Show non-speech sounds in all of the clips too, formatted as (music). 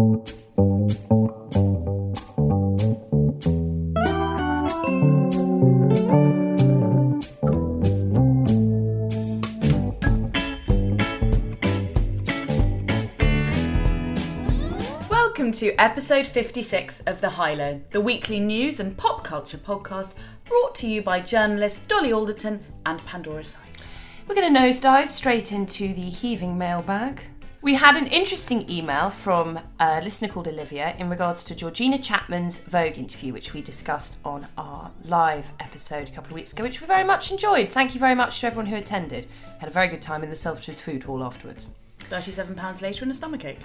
Welcome to episode 56 of The High Low, the weekly news and pop culture podcast brought to you by journalists Dolly Alderton and Pandora Sykes. We're going to nosedive straight into the heaving mailbag. We had an interesting email from a listener called Olivia in regards to Georgina Chapman's Vogue interview, which we discussed on our live episode a couple of weeks ago, which we very much enjoyed. Thank you very much to everyone who attended. Had a very good time in the Selfridges food hall afterwards. £37 later and a stomachache.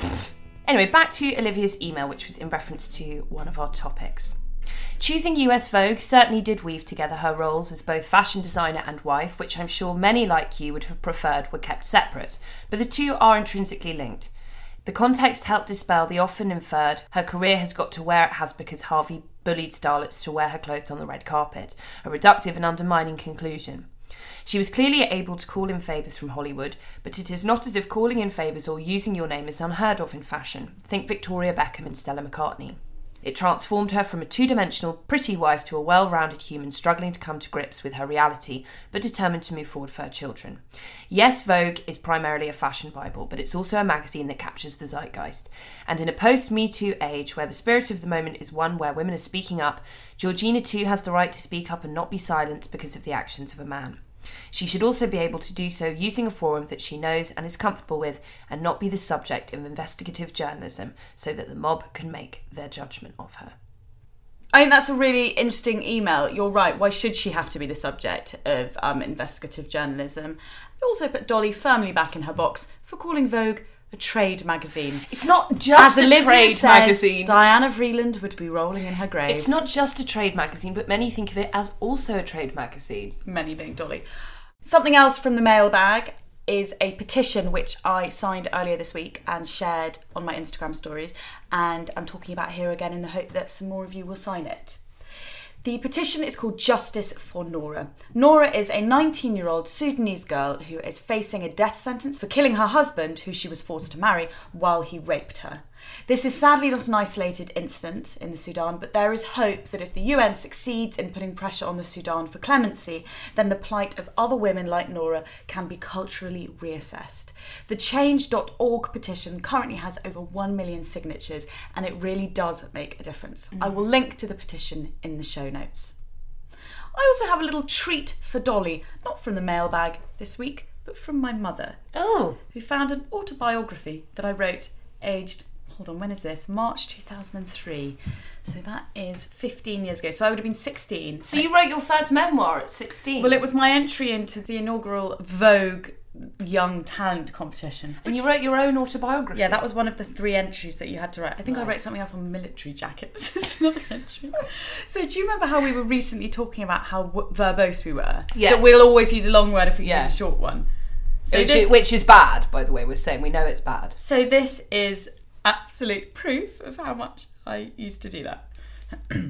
Anyway, back to Olivia's email, which was in reference to one of our topics. Choosing US Vogue certainly did weave together her roles as both fashion designer and wife, which I'm sure many like you would have preferred were kept separate, but the two are intrinsically linked. The context helped dispel the often inferred her career has got to where it has because Harvey bullied starlets to wear her clothes on the red carpet, a reductive and undermining conclusion. She was clearly able to call in favours from Hollywood, but it is not as if calling in favours or using your name is unheard of in fashion. Think Victoria Beckham and Stella McCartney. It transformed her from a two dimensional, pretty wife to a well rounded human struggling to come to grips with her reality, but determined to move forward for her children. Yes, Vogue is primarily a fashion Bible, but it's also a magazine that captures the zeitgeist. And in a post Me Too age where the spirit of the moment is one where women are speaking up, Georgina too has the right to speak up and not be silenced because of the actions of a man. She should also be able to do so using a forum that she knows and is comfortable with and not be the subject of investigative journalism so that the mob can make their judgment of her. I think that's a really interesting email. You're right. Why should she have to be the subject of um, investigative journalism? They also put Dolly firmly back in her box for calling Vogue a trade magazine. It's not just As a Olivia trade said, magazine. Diana Vreeland would be rolling in her grave. It's not just a trade magazine, but many think of it as also a trade magazine. many being Dolly. Something else from the mailbag is a petition which I signed earlier this week and shared on my Instagram stories, and I'm talking about here again in the hope that some more of you will sign it. The petition is called Justice for Noura. Noura is a 19 year old Sudanese girl who is facing a death sentence for killing her husband, who she was forced to marry, while he raped her. This is sadly not an isolated incident in the Sudan, but there is hope that if the UN succeeds in putting pressure on the Sudan for clemency, then the plight of other women like Noura can be culturally reassessed. The change.org petition currently has over 1 million signatures, and it really does make a difference. I mm-hmm. will link to the petition in the show notes. I also have a little treat for Dolly, not from the mailbag this week, but from my mother Oh, who found an autobiography that I wrote aged, hold on, when is this? March 2003. So that is 15 years ago. So I would have been 16. so you wrote your first memoir at 16? well, it was my entry into the inaugural Vogue Young Talent competition. and you wrote your own autobiography? Yeah, that was one of the three entries that you had to write. I think I wrote something else on military jackets. (laughs) It's another entry. So, do you remember how we were recently talking about how w- verbose we were? Yeah. That we'll always use a long word if we Yeah. use a short one. So which, this- is, which is bad, by the way. We're saying we know it's bad. So this is absolute proof of how much I used to do that. (clears throat)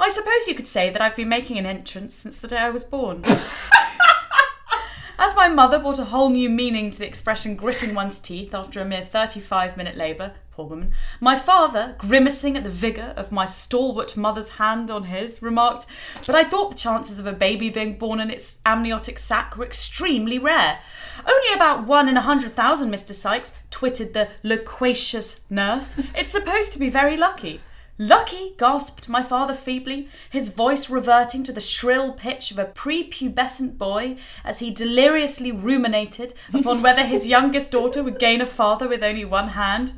I suppose you could say that I've been making an entrance since the day I was born. (laughs) As my mother brought a whole new meaning to the expression gritting one's teeth after a mere 35 minute labour, poor woman, my father, grimacing at the vigour of my stalwart mother's hand on his, remarked, But I thought the chances of a baby being born in its amniotic sac were extremely rare. Only about one in a hundred thousand, Mr. Sykes, twittered the loquacious nurse. (laughs) It's supposed to be very lucky. Lucky, gasped my father feebly, his voice reverting to the shrill pitch of a prepubescent boy as he deliriously ruminated upon whether his (laughs) youngest daughter would gain a father with only one hand.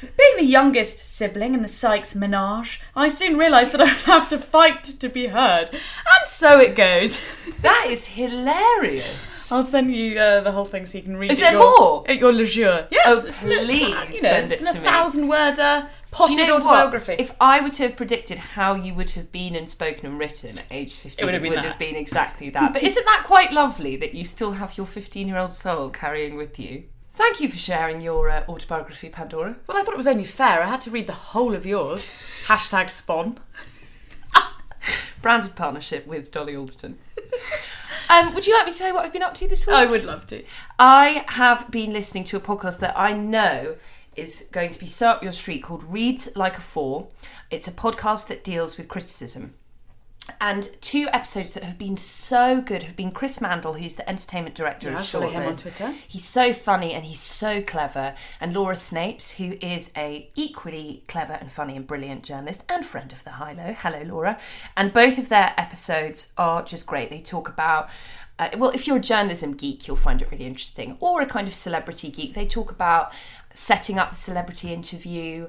Being the youngest sibling in the Sykes menage, I soon realised that I would have to fight to be heard. And so it goes. (laughs) That is hilarious. I'll send you uh, the whole thing so you can read Is it there your, more? at your leisure. Yes, Oh, it's, it's, please you know, send it's it a to me. thousand worder Do potted you know autobiography. what? If I were to have predicted how you would have been and spoken and written at age 15, It would have been would that. have been exactly that. (laughs) But isn't that quite lovely that you still have your 15 year old soul carrying with you? Thank you for sharing your uh, autobiography, Pandora. well, I thought it was only fair. I had to read the whole of yours. (laughs) Hashtag spawn. (laughs) Branded partnership with Dolly Alderton. um, would you like me to tell you what I've been up to this week? I would love to. I have been listening to a podcast that I know is going to be so up your street called Reads Like a Four. It's a podcast that deals with criticism. And two episodes that have been so good have been Chris Mandle, who's the entertainment director Yeah, of follow him on Twitter. He's so funny and he's so clever. And Laura Snapes, who is a equally clever and funny and brilliant journalist and friend of the High Low. Hello, Laura. And both of their episodes are just great. They talk about uh, well, if you're a journalism geek, you'll find it really interesting, or a kind of celebrity geek. They talk about setting up the celebrity interview,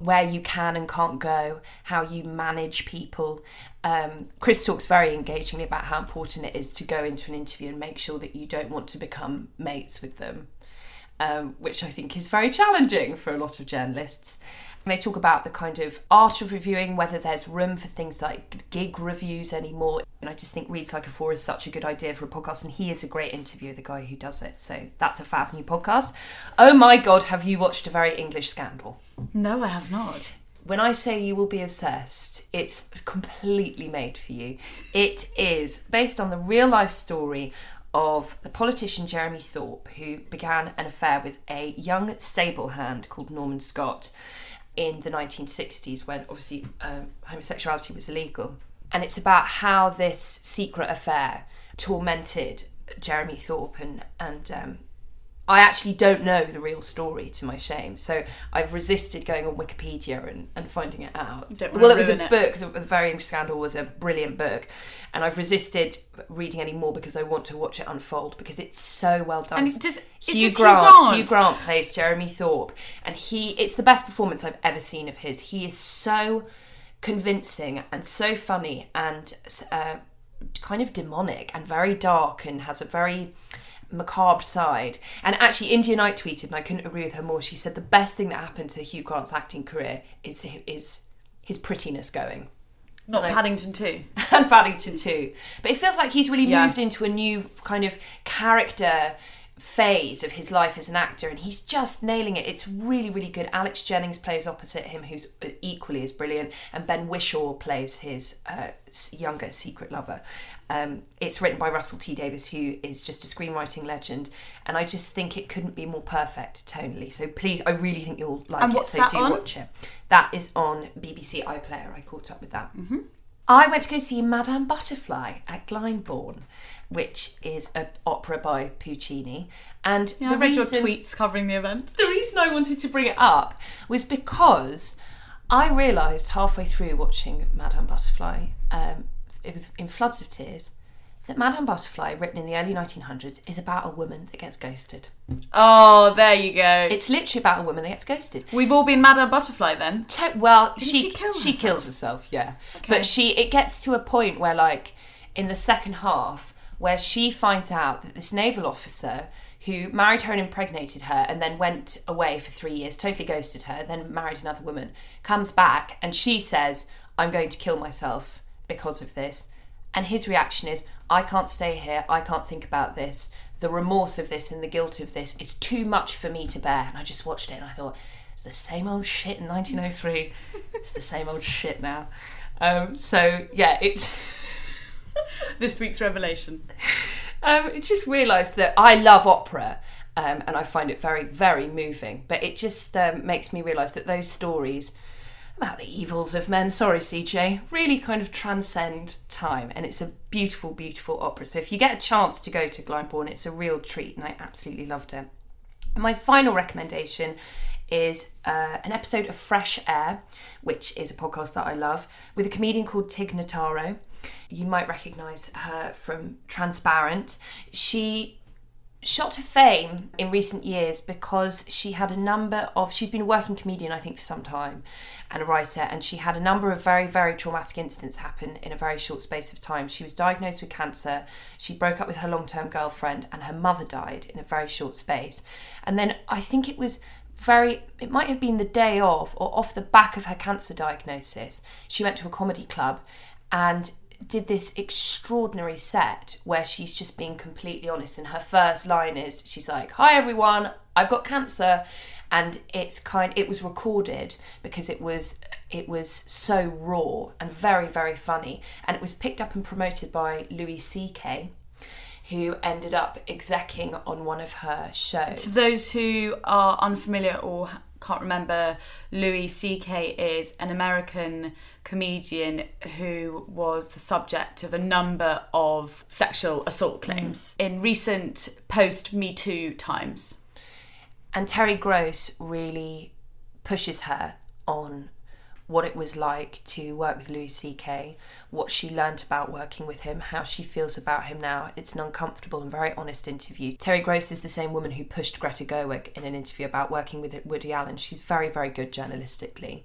where you can and can't go, how you manage people. Um, Chris talks very engagingly about how important it is to go into an interview and make sure that you don't want to become mates with them, um, which I think is very challenging for a lot of journalists. And they talk about the kind of art of reviewing, whether there's room for things like gig reviews anymore. And I just think Reads Like a Four is such a good idea for a podcast, and he is a great interviewer, the guy who does it. So that's a fab new podcast. Oh my God, have you watched A Very English Scandal? No, I have not. When I say you will be obsessed, it's completely made for you. It is based on the real life story of the politician Jeremy Thorpe, who began an affair with a young stable hand called Norman Scott in the 1960s when obviously um, homosexuality was illegal. And it's about how this secret affair tormented Jeremy Thorpe and, and um, I actually don't know the real story to my shame. So I've resisted going on Wikipedia and, and finding it out. Don't well, it was a it. book. The, the Very English Scandal was a brilliant book. And I've resisted reading any more because I want to watch it unfold because it's so well done. And it's just- Hugh this Hugh Grant. Grant? Hugh Grant plays Jeremy Thorpe. And he it's the best performance I've ever seen of his. He is so convincing and so funny and uh, kind of demonic and very dark and has a very macabre side. And actually, India Knight tweeted, and I couldn't agree with her more. She said the best thing that happened to Hugh Grant's acting career is is his prettiness going. Not No. Paddington 2. (laughs) and Paddington too. But it feels like he's really Yeah. moved into a new kind of character phase of his life as an actor and he's just nailing it. It's really, really good. Alex Jennings plays opposite him, who's equally as brilliant, and Ben Whishaw plays his uh, younger secret lover. Um, it's written by Russell T Davies, who is just a screenwriting legend, and I just think it couldn't be more perfect tonally. So please, I really think you'll like And it. So that do on? watch it. That is on BBC iPlayer. I caught up with that. I went to go see Madame Butterfly at Glyndebourne, which is an opera by Puccini. And Yeah, the I read reason, your tweets covering the event. the reason I wanted to bring it up was because I realised halfway through watching Madame Butterfly, um, in- in floods of tears, that Madame Butterfly, written in the early 1900s, is about a woman that gets ghosted. Oh, there you go. It's literally about a woman that gets ghosted. We've all been Madame Butterfly then. To- well, Didn't she she kill she herself? kills herself, yeah. Okay. But she it gets to a point where like in the second half where she finds out that this naval officer who married her and impregnated her and then went away for 3 years, totally ghosted her, then married another woman, comes back and she says, "I'm going to kill myself because of this." And his reaction is, "I can't stay here. I can't think about this. The remorse of this and the guilt of this is too much for me to bear." And I just watched it and I thought, it's the same old shit in 1903. it's the same old shit now. Um, so yeah, it's (laughs) This week's revelation. um, it's just realised that I love opera. Um, and I find it very, very moving. But it just um, makes me realise that those stories about the evils of men, sorry, CJ, really kind of transcend time. And it's a beautiful, beautiful opera. So if you get a chance to go to Glyndebourne, it's a real treat. And I absolutely loved it. My final recommendation is uh, an episode of Fresh Air, which is a podcast that I love, with a comedian called Tig Notaro. You might recognise her from Transparent. She shot to fame in recent years because she had a number of she's been a working comedian i think for some time and a writer and she had a number of very very traumatic incidents happen in a very short space of time. She was diagnosed with cancer she broke up with her long-term girlfriend and her mother died in a very short space. And then i think it was very it might have been the day of or off the back of her cancer diagnosis she went to a comedy club and did this extraordinary set where she's just being completely honest and her first line is she's like hi everyone i've got cancer. And it's kind it was recorded because it was it was so raw and very very funny. And it was picked up and promoted by louis ck who ended up execing on one of her shows. To those who are unfamiliar or can't remember, Louis C.K. is an American comedian who was the subject of a number of sexual assault mm. claims in recent post Me Too times. And Terry Gross really pushes her on what it was like to work with Louis C.K., what she learned about working with him, how she feels about him now. It's an uncomfortable and very honest interview. Terry Gross is the same woman who pushed Greta Gerwig in an interview about working with Woody Allen. She's very, very good journalistically.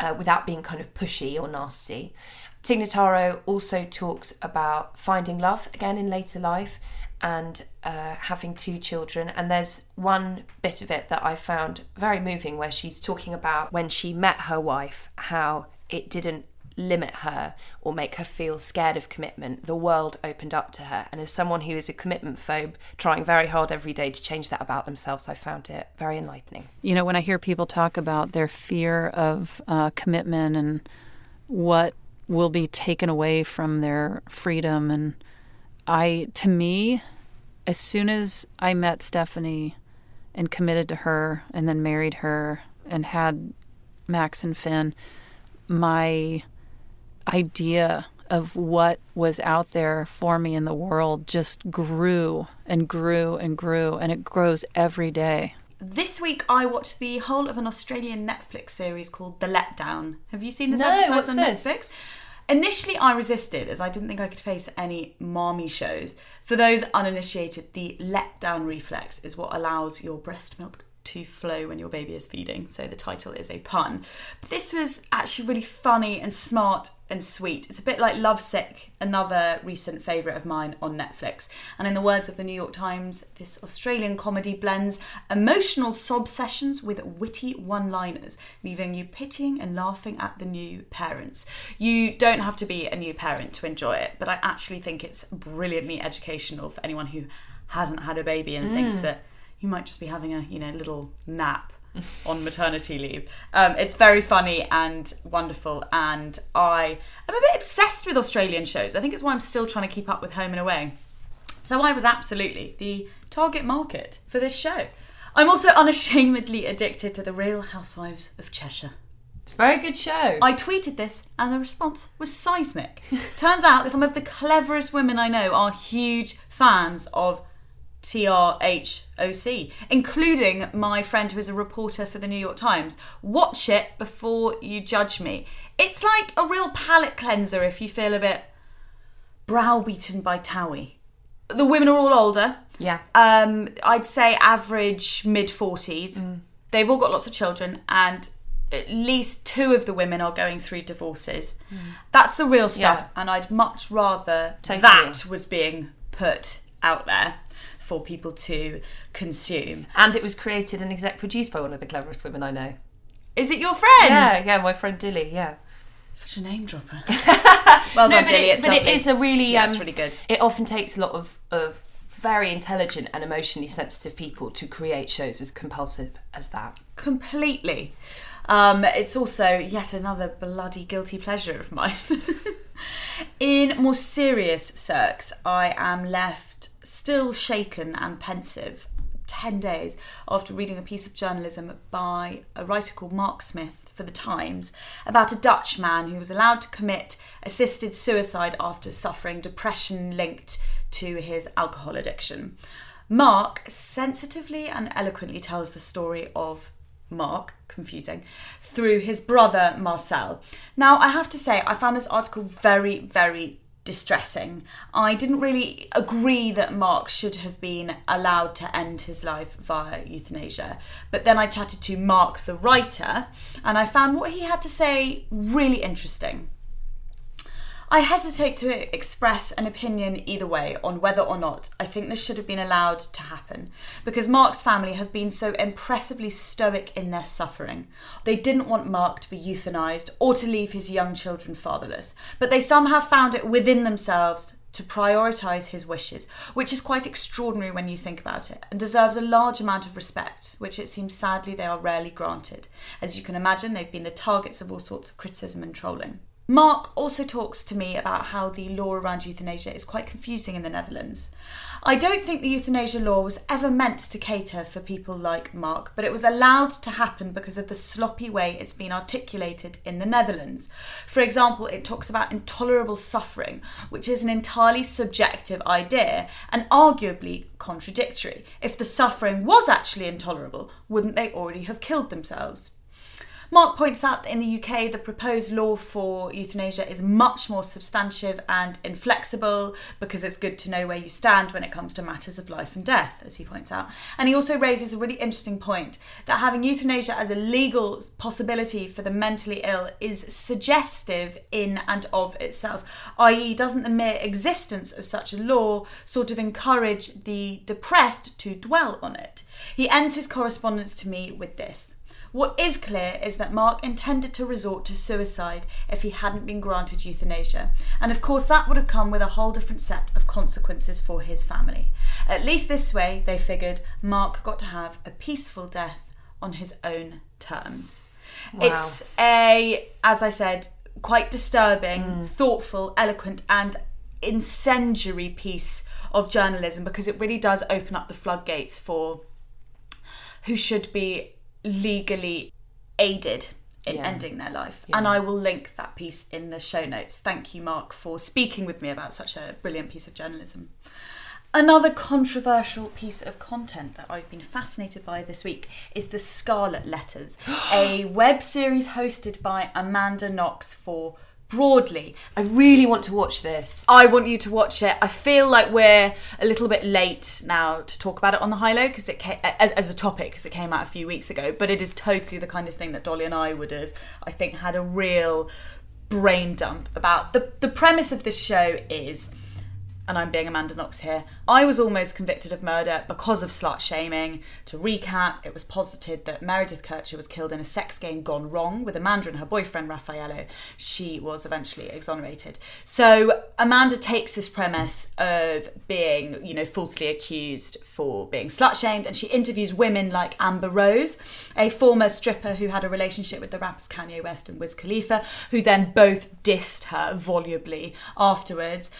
Uh, without being kind of pushy or nasty. Tig Notaro also talks about finding love again in later life and uh, having two children. And there's one bit of it that I found very moving where she's talking about when she met her wife, how it didn't limit her or make her feel scared of commitment. The world opened up to her. And as someone who is a commitment phobe, trying very hard every day to change that about themselves, I found it very enlightening. You know, when I hear people talk about their fear of uh, commitment and what will be taken away from their freedom, and I, to me, as soon as I met Stephanie and committed to her and then married her and had Max and Finn, my idea of what was out there for me in the world just grew and grew and grew, and it grows every day. This week I watched the whole of an Australian Netflix series called The Letdown. Have you seen this No, advertised what's on this? Netflix? Initially, I resisted as I didn't think I could face any mommy shows. For those uninitiated, the letdown reflex is what allows your breast milk to flow when your baby is feeding. So the title is a pun. But this was actually really funny and smart and sweet. It's a bit like Lovesick, another recent favourite of mine on Netflix. And in the words of the New York Times, this Australian comedy blends emotional sob sessions with witty one liners, leaving you pitying and laughing at the new parents. You don't have to be a new parent to enjoy it, but I actually think it's brilliantly educational for anyone who hasn't had a baby and thinks mm. that you might just be having a you know little nap on maternity leave. Um, it's very funny and wonderful, and I am a bit obsessed with Australian shows. I think it's why I'm still trying to keep up with Home and Away. So I was absolutely the target market for this show. I'm also unashamedly addicted to the Real Housewives of Cheshire. It's a very good show. I tweeted this and the response was seismic. Turns out some of the cleverest women I know are huge fans of TRHOC, including my friend who is a reporter for the New York Times. Watch it before you judge me. It's like a real palate cleanser if you feel a bit browbeaten by Towie. The women are all older. yeah. Um, I'd say average mid 40s. They've all got lots of children, and at least two of the women are going through divorces. That's the real stuff, Yeah. and I'd much rather Totally. that was being put out there for people to consume. And it was created and exec produced by one of the cleverest women I know. Is it your friend? Yeah, yeah, my friend Dilly, yeah. Such a name dropper. (laughs) well No, done, but, Dilly. it's, It's but it is a really, Yeah, um, it's really good. It often takes a lot of, of very intelligent and emotionally sensitive people to create shows as compulsive as that. completely. Um, it's also yet another bloody guilty pleasure of mine. (laughs) In more serious circs, I am left still shaken and pensive 10 days after reading a piece of journalism by a writer called Mark Smith for The Times about a Dutch man who was allowed to commit assisted suicide after suffering depression linked to his alcohol addiction. Mark sensitively and eloquently tells the story of Mark, confusing, through his brother Marcel. Now, I have to say, I found this article very, very distressing. I didn't really agree that Mark should have been allowed to end his life via euthanasia. But then I chatted to Mark, the writer, and I found what he had to say really interesting. I hesitate to express an opinion either way on whether or not I think this should have been allowed to happen, because Mark's family have been so impressively stoic in their suffering. They didn't want Mark to be euthanized or to leave his young children fatherless, but they somehow found it within themselves to prioritise his wishes, which is quite extraordinary when you think about it, and deserves a large amount of respect, which it seems sadly they are rarely granted. As you can imagine, they've been the targets of all sorts of criticism and trolling. Mark also talks to me about how the law around euthanasia is quite confusing in the Netherlands. I don't think the euthanasia law was ever meant to cater for people like Mark, but it was allowed to happen because of the sloppy way it's been articulated in the Netherlands. For example, it talks about intolerable suffering, which is an entirely subjective idea and arguably contradictory. If the suffering was actually intolerable, wouldn't they already have killed themselves? Mark points out that in the UK, the proposed law for euthanasia is much more substantive and inflexible because it's good to know where you stand when it comes to matters of life and death, as he points out. And he also raises a really interesting point that having euthanasia as a legal possibility for the mentally ill is suggestive in and of itself, i.e., doesn't the mere existence of such a law sort of encourage the depressed to dwell on it? He ends his correspondence to me with this. What is clear is that Mark intended to resort to suicide if he hadn't been granted euthanasia, and of course that would have come with a whole different set of consequences for his family. At least this way, they figured, Mark got to have a peaceful death on his own terms. Wow. It's a, as I said, quite disturbing, mm. thoughtful, eloquent, and incendiary piece of journalism because it really does open up the floodgates for who should be legally aided in yeah. ending their life. Yeah. And I will link that piece in the show notes. Thank you, Mark, for speaking with me about such a brilliant piece of journalism. Another controversial piece of content that I've been fascinated by this week is The Scarlet Letters, (gasps) a web series hosted by Amanda Knox for broadly. I really want to watch this. I want you to watch it. I feel like we're a little bit late now to talk about it on the high low because it came, as, as a topic because it came out a few weeks ago. But it is totally the kind of thing that Dolly and I would have, I think, had a real brain dump about. the The premise of this show is and I'm being Amanda Knox here, I was almost convicted of murder because of slut shaming. To recap, it was posited that Meredith Kercher was killed in a sex game gone wrong with Amanda and her boyfriend Raffaello. She was eventually exonerated. So Amanda takes this premise of being, you know, falsely accused for being slut shamed and she interviews women like Amber Rose, a former stripper who had a relationship with the rappers Kanye West and Wiz Khalifa, who then both dissed her volubly afterwards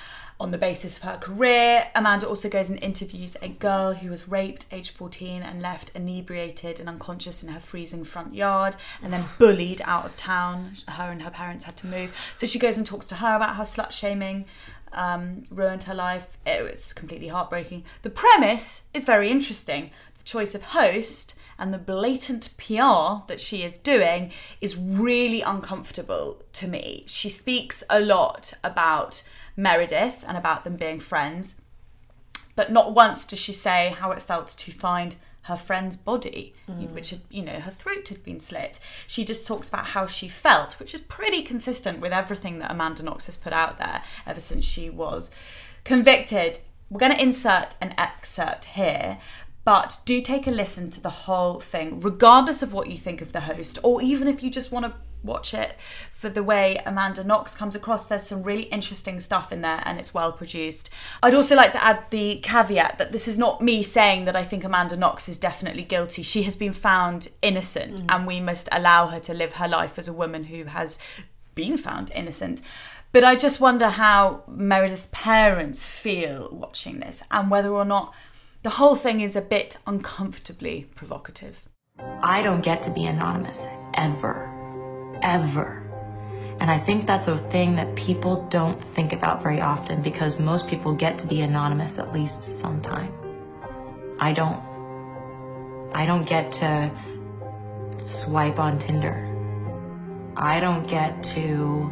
on the basis of her career. Amanda also goes and interviews a girl who was raped age 14 and left inebriated and unconscious in her freezing front yard and then bullied out of town. Her and her parents had to move. So she goes and talks to her about how slut shaming um, ruined her life. It was completely heartbreaking. The premise is very interesting. The choice of host and the blatant PR that she is doing is really uncomfortable to me. She speaks a lot about Meredith and about them being friends. But not once does she say how it felt to find her friend's body, mm. which had, you know, her throat had been slit. She just talks about how she felt, which is pretty consistent with everything that Amanda Knox has put out there ever since she was convicted. We're going to insert an excerpt here, but do take a listen to the whole thing, regardless of what you think of the host, or even if you just want to watch it for the way Amanda Knox comes across. There's some really interesting stuff in there and it's well produced. I'd also like to add the caveat that this is not me saying that I think Amanda Knox is definitely guilty. She has been found innocent mm. and we must allow her to live her life as a woman who has been found innocent. But I just wonder how Meredith's parents feel watching this and whether or not the whole thing is a bit uncomfortably provocative. I don't get to be anonymous ever ever. And I think that's a thing that people don't think about very often because most people get to be anonymous at least sometime. I don't. I don't get to swipe on Tinder. I don't get to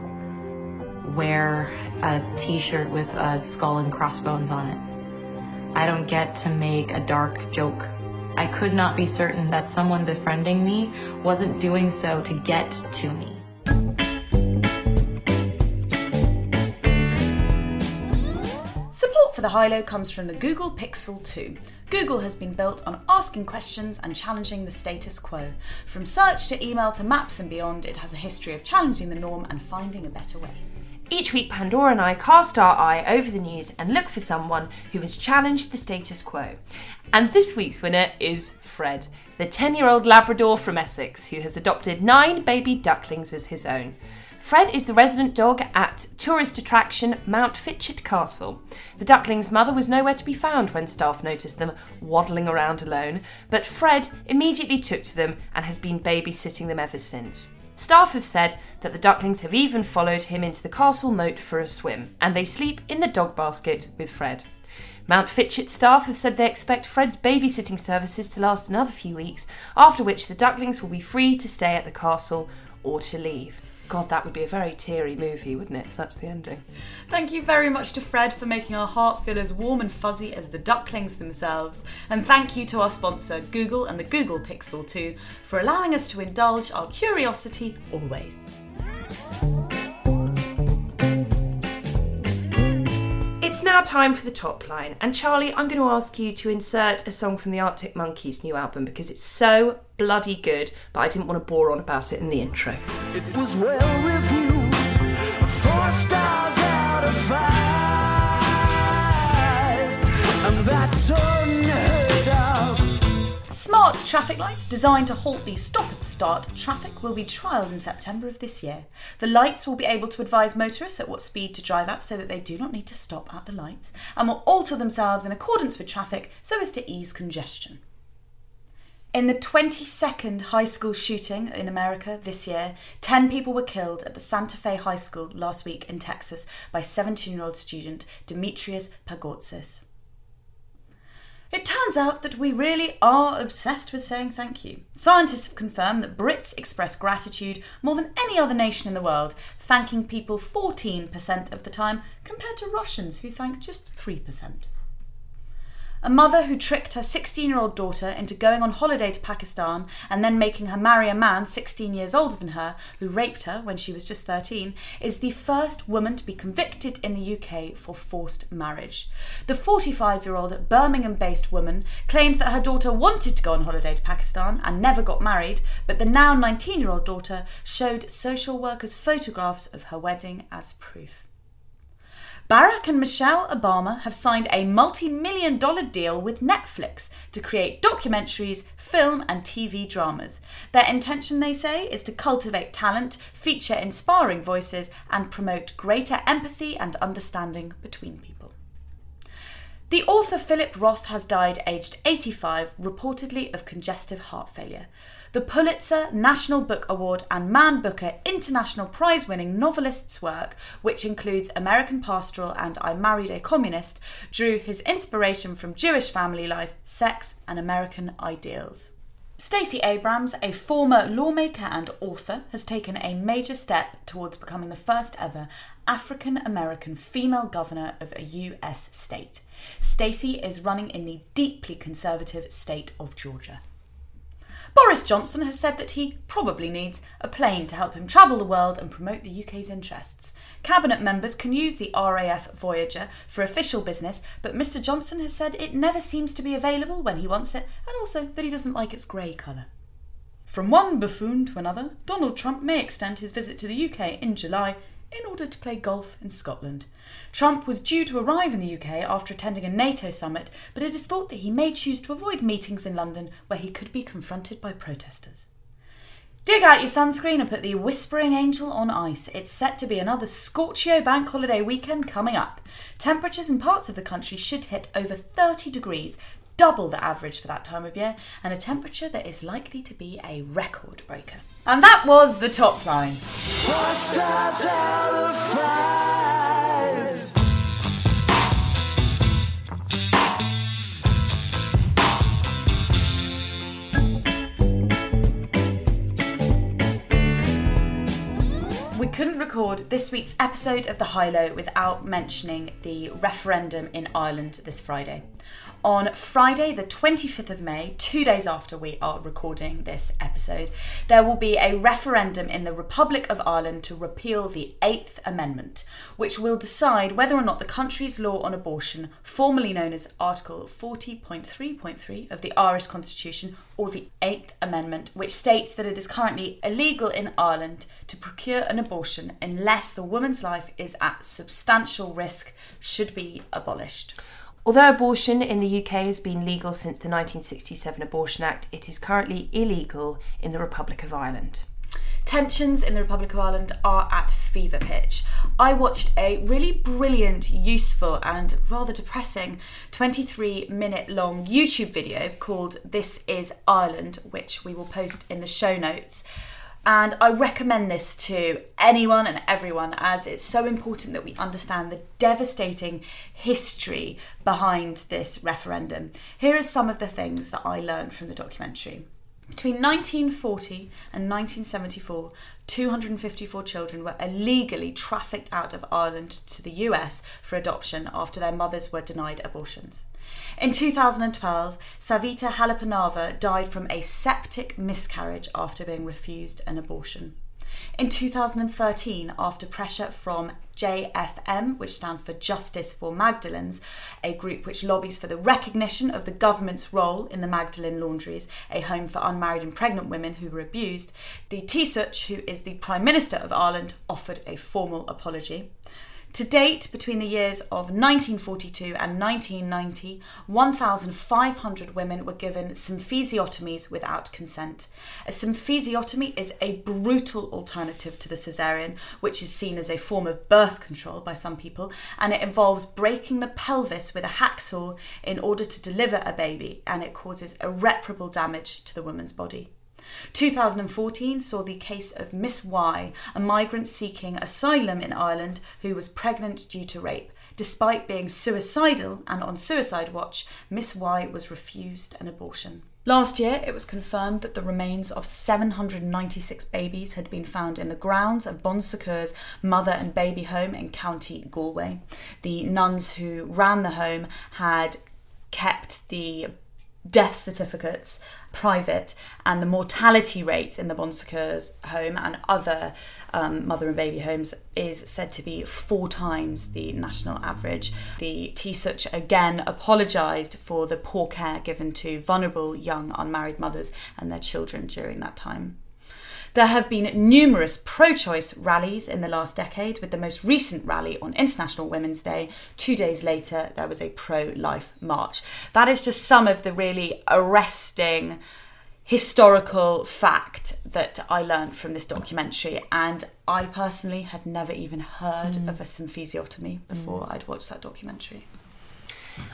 wear a t shirt with a skull and crossbones on it. I don't get to make a dark joke. I could not be certain that someone befriending me wasn't doing so to get to me. Support for the High Low comes from the Google Pixel 2. Google has been built on asking questions and challenging the status quo. From search to email to maps and beyond, it has a history of challenging the norm and finding a better way. Each week, Pandora and I cast our eye over the news and look for someone who has challenged the status quo. And this week's winner is Fred, the 10 year old Labrador from Essex who has adopted nine baby ducklings as his own. Fred is the resident dog at tourist attraction Mountfitchet Castle. The duckling's mother was nowhere to be found when staff noticed them waddling around alone, but Fred immediately took to them and has been babysitting them ever since. Staff have said that the ducklings have even followed him into the castle moat for a swim, and they sleep in the dog basket with Fred. Mountfitchet staff have said they expect Fred's babysitting services to last another few weeks, after which the ducklings will be free to stay at the castle or to leave. God, that would be a very teary movie, wouldn't it, if that's the ending? Thank you very much to Fred for making our heart feel as warm and fuzzy as the ducklings themselves. And thank you to our sponsor, Google and the Google Pixel 2, for allowing us to indulge our curiosity always. It's now time for the top line, and Charlie, I'm going to ask you to insert a song from the Arctic Monkeys' new album because it's so bloody good, but I didn't want to bore on about it in the intro. It was well reviewed, four stars out of five, and that's of. Smart traffic lights designed to halt the stop the start traffic will be trialled in September of this year. The lights will be able to advise motorists at what speed to drive at so that they do not need to stop at the lights and will alter themselves in accordance with traffic so as to ease congestion. In the 22nd high school shooting in America this year, 10 people were killed at the Santa Fe High School last week in Texas by 17 year old student Dimitrios Pagourtzis. It turns out that we really are obsessed with saying thank you. Scientists have confirmed that Brits express gratitude more than any other nation in the world, thanking people 14% of the time compared to Russians who thank just 3%. A mother who tricked her 16 year old daughter into going on holiday to Pakistan and then making her marry a man 16 years older than her, who raped her when she was just 13, is the first woman to be convicted in the UK for forced marriage. The 45 year old Birmingham based woman claims that her daughter wanted to go on holiday to Pakistan and never got married, but the now 19 year old daughter showed social workers photographs of her wedding as proof. Barack and Michelle Obama have signed a multi million dollar deal with Netflix to create documentaries, film, and TV dramas. Their intention, they say, is to cultivate talent, feature inspiring voices, and promote greater empathy and understanding between people. The author Philip Roth has died aged 85, reportedly of congestive heart failure. The Pulitzer, National Book Award, and Man Booker International Prize winning novelist's work, which includes American Pastoral and I Married a Communist, drew his inspiration from Jewish family life, sex, and American ideals. Stacey Abrams, a former lawmaker and author, has taken a major step towards becoming the first ever African American female governor of a US state. Stacey is running in the deeply conservative state of Georgia. Boris Johnson has said that he probably needs a plane to help him travel the world and promote the UK's interests. Cabinet members can use the RAF Voyager for official business, but Mr Johnson has said it never seems to be available when he wants it, and also that he doesn't like its grey colour. From one buffoon to another, Donald Trump may extend his visit to the UK in July in order to play golf in Scotland. Trump was due to arrive in the UK after attending a NATO summit, but it is thought that he may choose to avoid meetings in London where he could be confronted by protesters. Dig out your sunscreen and put the Whispering Angel on ice. It's set to be another Scorchio bank holiday weekend coming up. Temperatures in parts of the country should hit over 30 degrees, double the average for that time of year, and a temperature that is likely to be a record breaker. And that was the top line. We couldn't record this week's episode of The High Low without mentioning the referendum in Ireland this Friday. On Friday, the 25th of May, two days after we are recording this episode, there will be a referendum in the Republic of Ireland to repeal the Eighth Amendment, which will decide whether or not the country's law on abortion, formerly known as Article 40.3.3 of the Irish Constitution, or the Eighth Amendment, which states that it is currently illegal in Ireland to procure an abortion unless the woman's life is at substantial risk, should be abolished. Although abortion in the UK has been legal since the 1967 Abortion Act, it is currently illegal in the Republic of Ireland. Tensions in the Republic of Ireland are at fever pitch. I watched a really brilliant, useful, and rather depressing 23 minute long YouTube video called This is Ireland, which we will post in the show notes. And I recommend this to anyone and everyone as it's so important that we understand the devastating history behind this referendum. Here are some of the things that I learned from the documentary. Between 1940 and 1974, 254 children were illegally trafficked out of Ireland to the US for adoption after their mothers were denied abortions. In 2012, Savita Halappanavar died from a septic miscarriage after being refused an abortion. In 2013, after pressure from JFM, which stands for Justice for Magdalenes, a group which lobbies for the recognition of the government's role in the Magdalene laundries, a home for unmarried and pregnant women who were abused, the Taoiseach, who is the Prime Minister of Ireland, offered a formal apology. To date, between the years of 1942 and 1990, 1,500 women were given symphysiotomies without consent. A symphysiotomy is a brutal alternative to the caesarean, which is seen as a form of birth control by some people, and it involves breaking the pelvis with a hacksaw in order to deliver a baby, and it causes irreparable damage to the woman's body. 2014 saw the case of Miss Y, a migrant seeking asylum in Ireland who was pregnant due to rape. Despite being suicidal and on suicide watch, Miss Y was refused an abortion. Last year, it was confirmed that the remains of 796 babies had been found in the grounds of Bon Secours mother and baby home in County Galway. The nuns who ran the home had kept the death certificates private and the mortality rates in the Bon Secours home and other um, mother and baby homes is said to be four times the national average. The Taoiseach again apologised for the poor care given to vulnerable young unmarried mothers and their children during that time. There have been numerous pro choice rallies in the last decade, with the most recent rally on International Women's Day. Two days later, there was a pro life march. That is just some of the really arresting historical fact that I learned from this documentary. And I personally had never even heard mm. of a symphysiotomy before mm. I'd watched that documentary.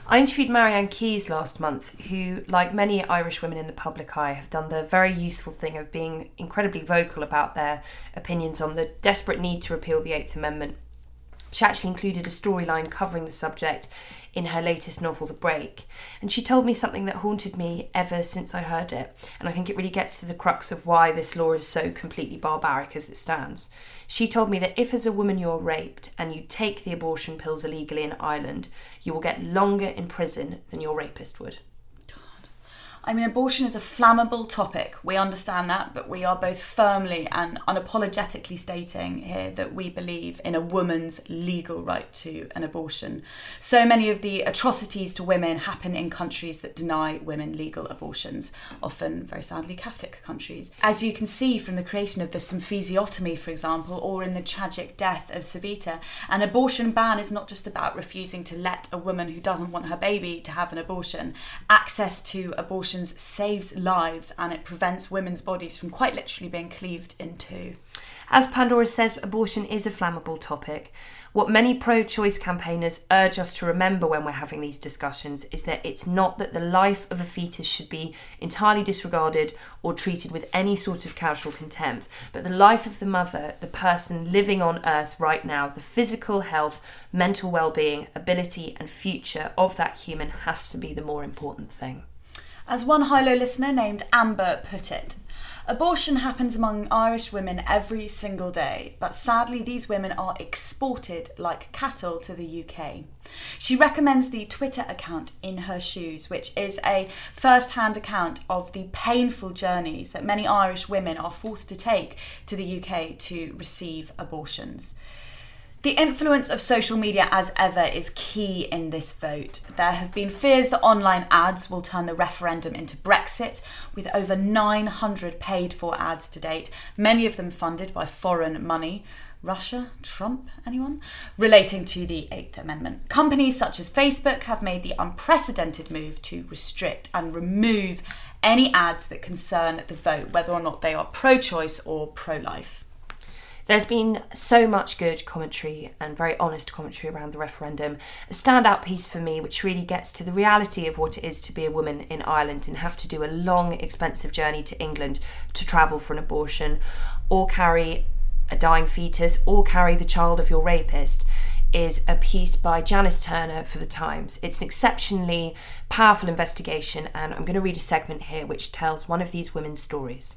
I interviewed Marian Keyes last month, who, like many Irish women in the public eye, have done the very useful thing of being incredibly vocal about their opinions on the desperate need to repeal the Eighth Amendment. She actually included a storyline covering the subject in her latest novel, The Break. And she told me something that haunted me ever since I heard it. And I think it really gets to the crux of why this law is so completely barbaric as it stands. She told me that if, as a woman, you're raped and you take the abortion pills illegally in Ireland, you will get longer in prison than your rapist would. I mean, abortion is a flammable topic. We understand that, but we are both firmly and unapologetically stating here that we believe in a woman's legal right to an abortion. So many of the atrocities to women happen in countries that deny women legal abortions, often, very sadly, Catholic countries. As you can see from the creation of the symphysiotomy, for example, or in the tragic death of Savita, an abortion ban is not just about refusing to let a woman who doesn't want her baby to have an abortion. Access to abortion saves lives and it prevents women's bodies from quite literally being cleaved in two. As Pandora says, abortion is a flammable topic. What many pro choice campaigners urge us to remember when we're having these discussions is that it's not that the life of a fetus should be entirely disregarded or treated with any sort of casual contempt, but the life of the mother, the person living on earth right now, the physical health, mental well being, ability, and future of that human has to be the more important thing. As one high low listener named Amber put it, Abortion happens among Irish women every single day, but sadly, these women are exported like cattle to the UK. She recommends the Twitter account In Her Shoes, which is a first hand account of the painful journeys that many Irish women are forced to take to the UK to receive abortions. The influence of social media, as ever, is key in this vote. There have been fears that online ads will turn the referendum into Brexit, with over 900 paid for ads to date, many of them funded by foreign money. Russia, Trump, anyone? Relating to the Eighth Amendment. Companies such as Facebook have made the unprecedented move to restrict and remove any ads that concern the vote, whether or not they are pro choice or pro life. There's been so much good commentary and very honest commentary around the referendum. A standout piece for me, which really gets to the reality of what it is to be a woman in Ireland and have to do a long, expensive journey to England to travel for an abortion or carry a dying fetus or carry the child of your rapist is a piece by Janice Turner for The Times. It's an exceptionally powerful investigation, and I'm going to read a segment here which tells one of these women's stories.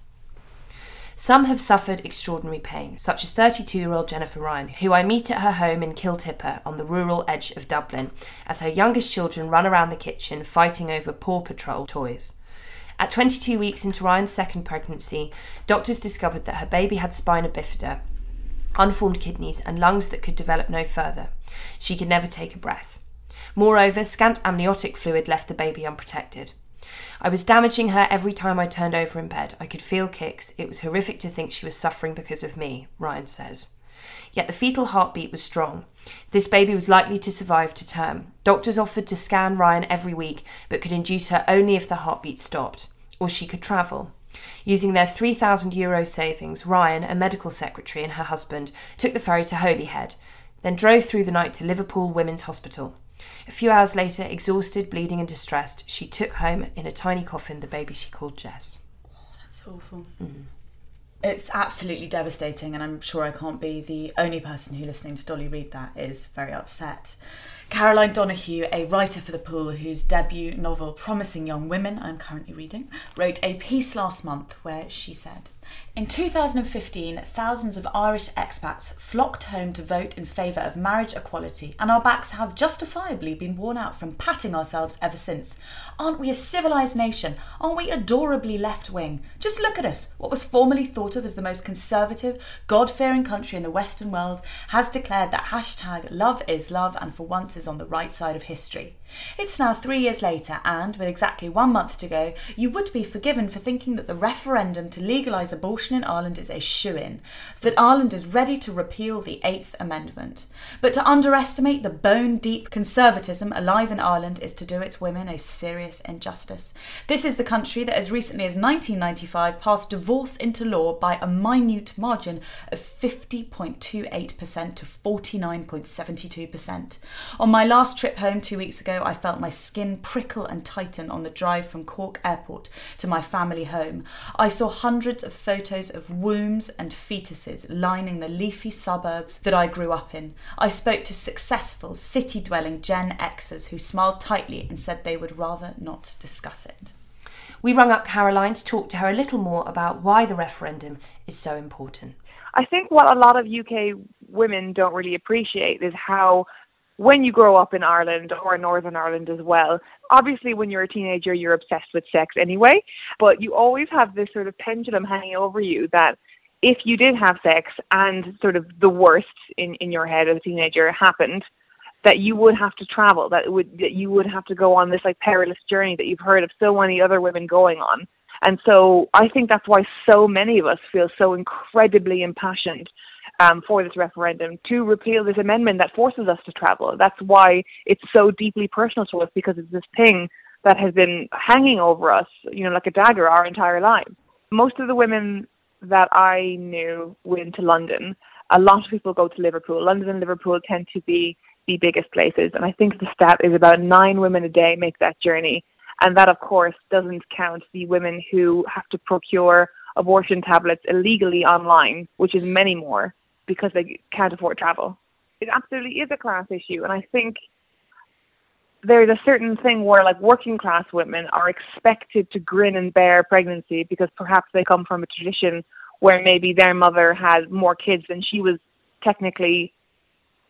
Some have suffered extraordinary pain, such as 32 year old Jennifer Ryan, who I meet at her home in Kiltipper on the rural edge of Dublin as her youngest children run around the kitchen fighting over Paw Patrol toys. At 22 weeks into Ryan's second pregnancy, doctors discovered that her baby had spina bifida, unformed kidneys, and lungs that could develop no further. She could never take a breath. Moreover, scant amniotic fluid left the baby unprotected. I was damaging her every time I turned over in bed. I could feel kicks. It was horrific to think she was suffering because of me, Ryan says. Yet the fetal heartbeat was strong. This baby was likely to survive to term. Doctors offered to scan Ryan every week, but could induce her only if the heartbeat stopped, or she could travel. Using their 3,000 euro savings, Ryan, a medical secretary, and her husband took the ferry to Holyhead, then drove through the night to Liverpool Women's Hospital. A few hours later, exhausted, bleeding, and distressed, she took home in a tiny coffin the baby she called Jess. It's awful. Mm. It's absolutely devastating, and I'm sure I can't be the only person who, listening to Dolly read that, is very upset. Caroline O'Donoghue, a writer for The Pool whose debut novel Promising Young Women I'm currently reading, wrote a piece last month where she said, in 2015, thousands of Irish expats flocked home to vote in favour of marriage equality, and our backs have justifiably been worn out from patting ourselves ever since. Aren't we a civilised nation? Aren't we adorably left wing? Just look at us. What was formerly thought of as the most conservative, God fearing country in the Western world has declared that hashtag love is love and for once is on the right side of history. It's now three years later, and with exactly one month to go, you would be forgiven for thinking that the referendum to legalise abortion in Ireland is a shoe in, that Ireland is ready to repeal the Eighth Amendment. But to underestimate the bone deep conservatism alive in Ireland is to do its women a serious injustice. This is the country that, as recently as 1995, passed divorce into law by a minute margin of 50.28% to 49.72%. On my last trip home two weeks ago, I felt my skin prickle and tighten on the drive from Cork Airport to my family home. I saw hundreds of photos of wombs and fetuses lining the leafy suburbs that I grew up in. I spoke to successful city dwelling Gen Xers who smiled tightly and said they would rather not discuss it. We rung up Caroline to talk to her a little more about why the referendum is so important. I think what a lot of UK women don't really appreciate is how when you grow up in Ireland or Northern Ireland as well, obviously when you're a teenager you're obsessed with sex anyway, but you always have this sort of pendulum hanging over you that if you did have sex and sort of the worst in, in your head as a teenager happened, that you would have to travel, that would that you would have to go on this like perilous journey that you've heard of so many other women going on. And so I think that's why so many of us feel so incredibly impassioned um, for this referendum to repeal this amendment that forces us to travel. That's why it's so deeply personal to us because it's this thing that has been hanging over us, you know, like a dagger our entire lives. Most of the women that I knew went to London. A lot of people go to Liverpool. London and Liverpool tend to be the biggest places, and I think the stat is about nine women a day make that journey. And that, of course, doesn't count the women who have to procure abortion tablets illegally online, which is many more because they can't afford travel. It absolutely is a class issue, and I think there's a certain thing where like working class women are expected to grin and bear pregnancy because perhaps they come from a tradition where maybe their mother had more kids than she was technically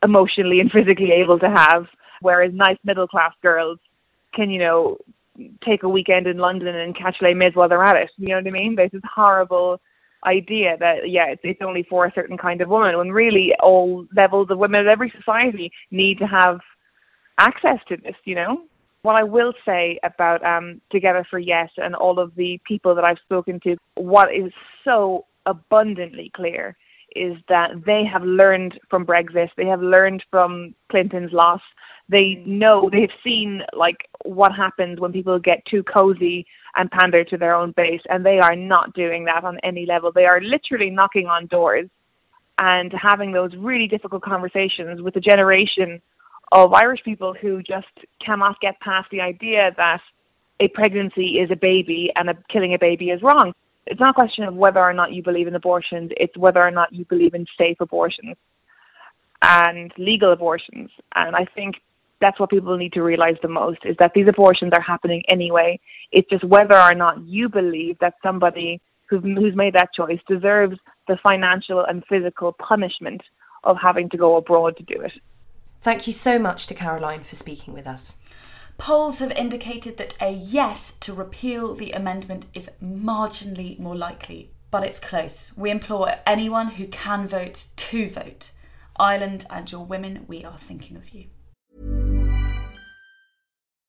emotionally and physically able to have whereas nice middle class girls can you know take a weekend in London and catch Les Mis while they're at it you know what I mean there's this horrible idea that yeah it's, it's only for a certain kind of woman when really all levels of women of every society need to have access to this you know what I will say about um, Together for Yes and all of the people that I've spoken to, what is so abundantly clear is that they have learned from Brexit, they have learned from Clinton's loss. They know they've seen like what happens when people get too cozy and pander to their own base, and they are not doing that on any level. They are literally knocking on doors and having those really difficult conversations with a generation of Irish people who just cannot get past the idea that a pregnancy is a baby and a, killing a baby is wrong. It's not a question of whether or not you believe in abortions, it's whether or not you believe in safe abortions and legal abortions. And I think that's what people need to realize the most is that these abortions are happening anyway. It's just whether or not you believe that somebody who's, who's made that choice deserves the financial and physical punishment of having to go abroad to do it. Thank you so much to Caroline for speaking with us. Polls have indicated that a yes to repeal the amendment is marginally more likely, but it's close. We implore anyone who can vote to vote. Ireland and your women, we are thinking of you.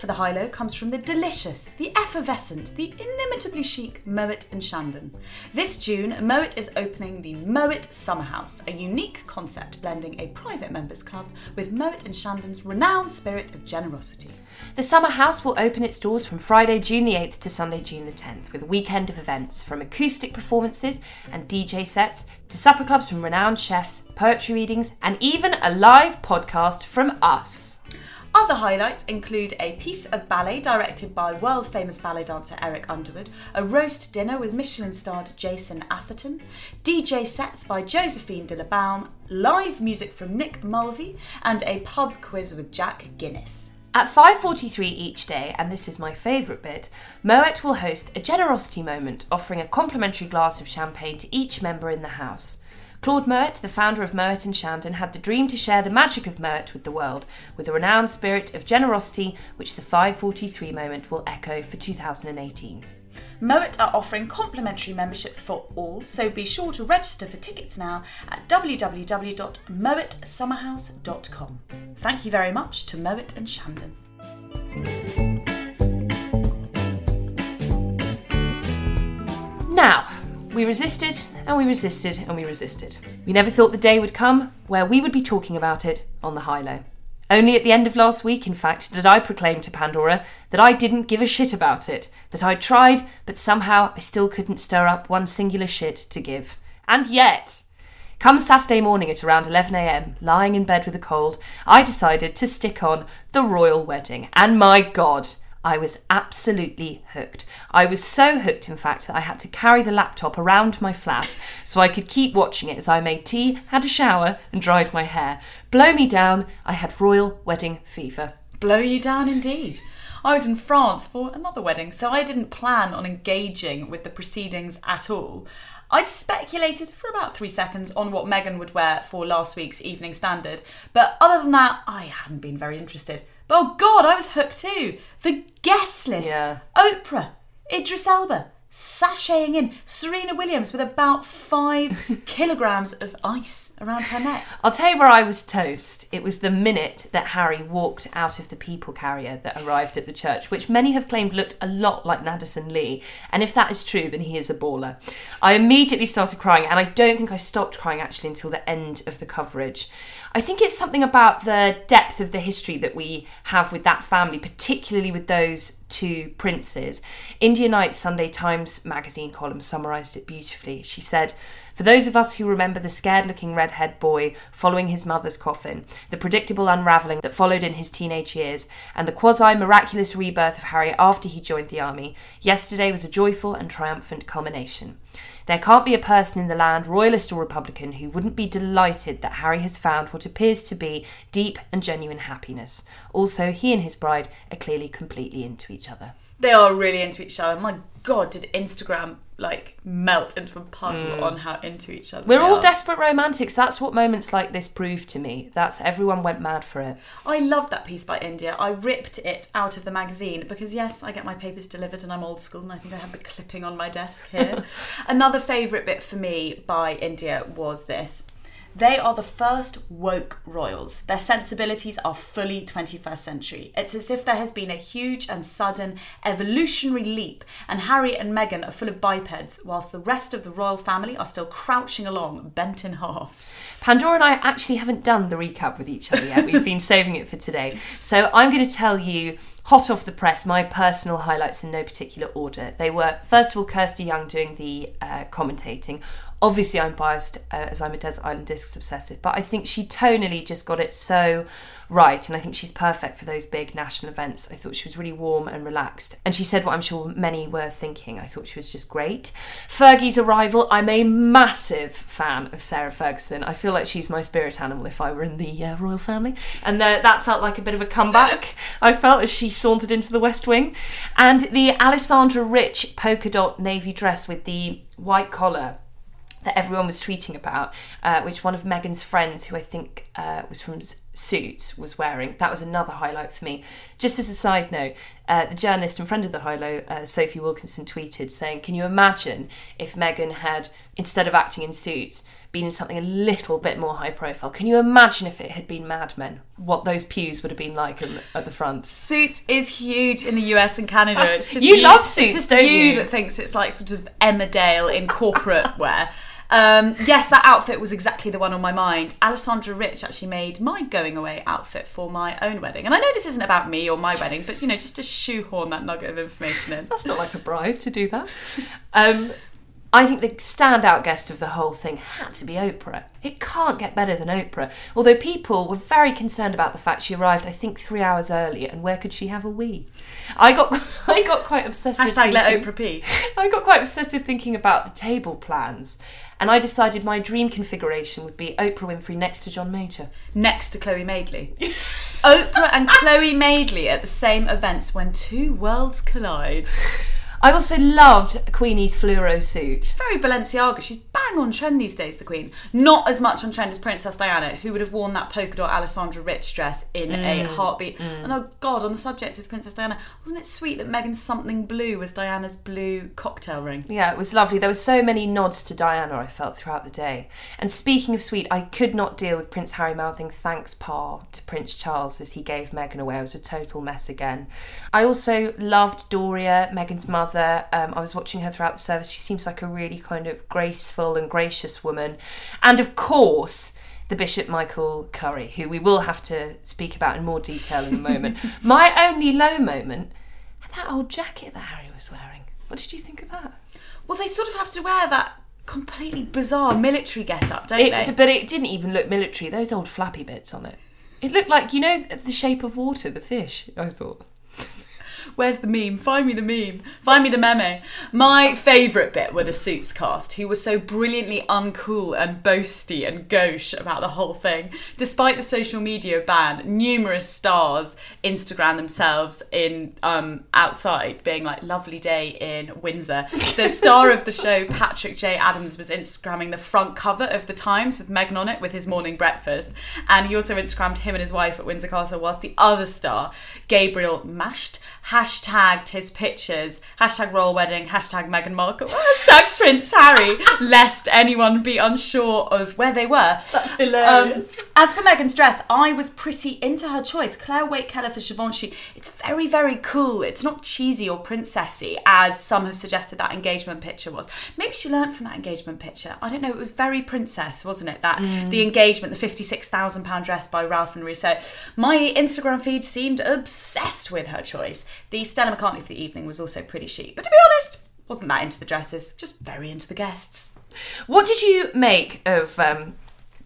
For the high low comes from the delicious, the effervescent, the inimitably chic Moet and Chandon. This June, Moet is opening the Moet Summer House, a unique concept blending a private members club with Moet and Chandon's renowned spirit of generosity. The Summer House will open its doors from Friday, June the 8th to Sunday, June the 10th, with a weekend of events from acoustic performances and DJ sets to supper clubs from renowned chefs, poetry readings, and even a live podcast from us. Other highlights include a piece of ballet directed by world famous ballet dancer Eric Underwood, a roast dinner with Michelin starred Jason Atherton, DJ sets by Josephine de la Baume, live music from Nick Mulvey, and a pub quiz with Jack Guinness. At 5:43 each day, and this is my favourite bit, Moet will host a generosity moment, offering a complimentary glass of champagne to each member in the house. Claude Moet, the founder of Moet and Chandon, had the dream to share the magic of Moet with the world, with a renowned spirit of generosity, which the 543 moment will echo for 2018. Moet are offering complimentary membership for all, so be sure to register for tickets now at www.moetsummerhouse.com. Thank you very much to Moet and Chandon. Now, we resisted and we resisted and we resisted. We never thought the day would come where we would be talking about it on the high low. Only at the end of last week, in fact, did I proclaim to Pandora that I didn't give a shit about it, that I'd tried, but somehow I still couldn't stir up one singular shit to give. And yet, come Saturday morning at around 11am, lying in bed with a cold, I decided to stick on The Royal Wedding. And my God, I was absolutely hooked. I was so hooked, in fact, that I had to carry the laptop around my flat so I could keep watching it as I made tea, had a shower, and dried my hair. Blow me down, I had royal wedding fever. Blow you down indeed. I was in France for another wedding, so I didn't plan on engaging with the proceedings at all. I'd speculated for about three seconds on what Meghan would wear for last week's Evening Standard, but other than that, I hadn't been very interested. But oh god, I was hooked too. The guest list Yeah. Oprah, Idris Elba, sashaying in. Serena Williams with about five (laughs) kilograms of ice around her neck. I'll tell you where I was toast. It was the minute that Harry walked out of the people carrier that arrived at the church, which many have claimed looked a lot like Addison Lee. And if that is true, then he is a baller. I immediately started crying, and I don't think I stopped crying actually until the end of the coverage. I think it's something about the depth of the history that we have with that family, particularly with those two princes. India Knight's Sunday Times magazine column summarised it beautifully. She said, for those of us who remember the scared looking redhead boy following his mother's coffin, the predictable unravelling that followed in his teenage years, and the quasi miraculous rebirth of Harry after he joined the army, yesterday was a joyful and triumphant culmination. There can't be a person in the land, royalist or republican, who wouldn't be delighted that Harry has found what appears to be deep and genuine happiness. Also, he and his bride are clearly completely into each other. They are really into each other. My God, did Instagram like melt into a puddle mm. on how into each other? We're all are. desperate romantics. That's what moments like this prove to me. That's everyone went mad for it. I love that piece by India. I ripped it out of the magazine because, yes, I get my papers delivered and I'm old school and I think I have the clipping on my desk here. (laughs) Another favourite bit for me by India was this. They are the first woke royals. Their sensibilities are fully 21st century. It's as if there has been a huge and sudden evolutionary leap, and Harry and Meghan are full of bipeds, whilst the rest of the royal family are still crouching along, bent in half. Pandora and I actually haven't done the recap with each other yet. We've been saving it for today. So I'm going to tell you, hot off the press, my personal highlights in no particular order. They were, first of all, Kirsty Young doing the uh, commentating. Obviously, I'm biased uh, as I'm a Desert Island Discs obsessive, but I think she tonally just got it so right, and I think she's perfect for those big national events. I thought she was really warm and relaxed, and she said what I'm sure many were thinking. I thought she was just great. Fergie's arrival, I'm a massive fan of Sarah Ferguson. I feel like she's my spirit animal if I were in the uh, royal family, and uh, that felt like a bit of a comeback. (laughs) I felt as she sauntered into the West Wing, and the Alessandra Rich polka dot navy dress with the white collar that everyone was tweeting about, uh, which one of Meghan's friends, who I think uh, was from Suits, was wearing. That was another highlight for me. Just as a side note, uh, the journalist and friend of the High Low, uh, Sophie Wilkinson, tweeted saying, Can you imagine if Meghan had, instead of acting in Suits, been in something a little bit more high profile? Can you imagine if it had been Mad Men? What those pews would have been like in, at the front? Suits is huge in the US and Canada. It's just You love Suits, It's just you, you? that thinks it's like sort of Emmerdale in corporate (laughs) wear. Um, yes, that outfit was exactly the one on my mind. Alessandra Rich actually made my going away outfit for my own wedding. And I know this isn't about me or my wedding, but you know, just to shoehorn that nugget of information in. That's not like a bribe to do that. Um, I think the standout guest of the whole thing had to be Oprah. It can't get better than Oprah. Although people were very concerned about the fact she arrived, I think, three hours early, and where could she have a wee? I got, (laughs) I got quite obsessed. with Hashtag let thinking- Oprah pee. I got quite obsessed with thinking about the table plans, and I decided my dream configuration would be Oprah Winfrey next to John Major. Next to Chloe Madeley. Oprah and Chloe Madeley at the same events when two worlds collide. I also loved Queenie's fluoro suit. Very Balenciaga. She's bang on trend these days, the Queen. Not as much on trend as Princess Diana, who would have worn that polka dot Alessandra Rich dress in a heartbeat. And oh God, on the subject of Princess Diana, wasn't it sweet that Meghan's something blue was Diana's blue cocktail ring? Yeah, it was lovely. There were so many nods to Diana, I felt, throughout the day. And speaking of sweet, I could not deal with Prince Harry mouthing thanks, Pa, to Prince Charles as he gave Meghan away. It was a total mess again. I also loved Doria, Meghan's mother. Um, I was watching her throughout the service. She seems like a really kind of graceful and gracious woman. And of course, the Bishop Michael Curry, who we will have to speak about in more detail in a moment. (laughs) My only low moment, that old jacket that Harry was wearing. What did you think of that? Well, they sort of have to wear that completely bizarre military get up, don't It, they? but it didn't even look military. Those old flappy bits on it. It looked like you know the shape of water, the fish. I thought. Where's the meme? Find me the meme. Find me the meme. My favourite bit were the Suits cast, who were so brilliantly uncool and boasty and gauche about the whole thing. Despite the social media ban, numerous stars Instagram themselves in um, outside, being like "lovely day in Windsor." The star of the show, Patrick J. Adams, was Instagramming the front cover of the Times with Meghan on it with his morning breakfast, and he also Instagrammed him and his wife at Windsor Castle. Whilst the other star, Gabriel Macht, hashtagged his pictures, hashtag royal wedding, hashtag Meghan Markle, (laughs) hashtag Prince Harry, lest anyone be unsure of where they were. That's hilarious. Um, as for Meghan's dress, I was pretty into her choice. Clare Waight Keller for Givenchy. It's very, very cool. It's not cheesy or princessy, as some have suggested that engagement picture was. Maybe she learnt from that engagement picture. I don't know. It was very princess, wasn't it? That the engagement, the fifty-six thousand pound dress by Ralph and Russo. My Instagram feed seemed obsessed with her choice. The Stella McCartney for the evening was also pretty chic, but to be honest, wasn't that into the dresses. Just very into the guests. What did you make of um,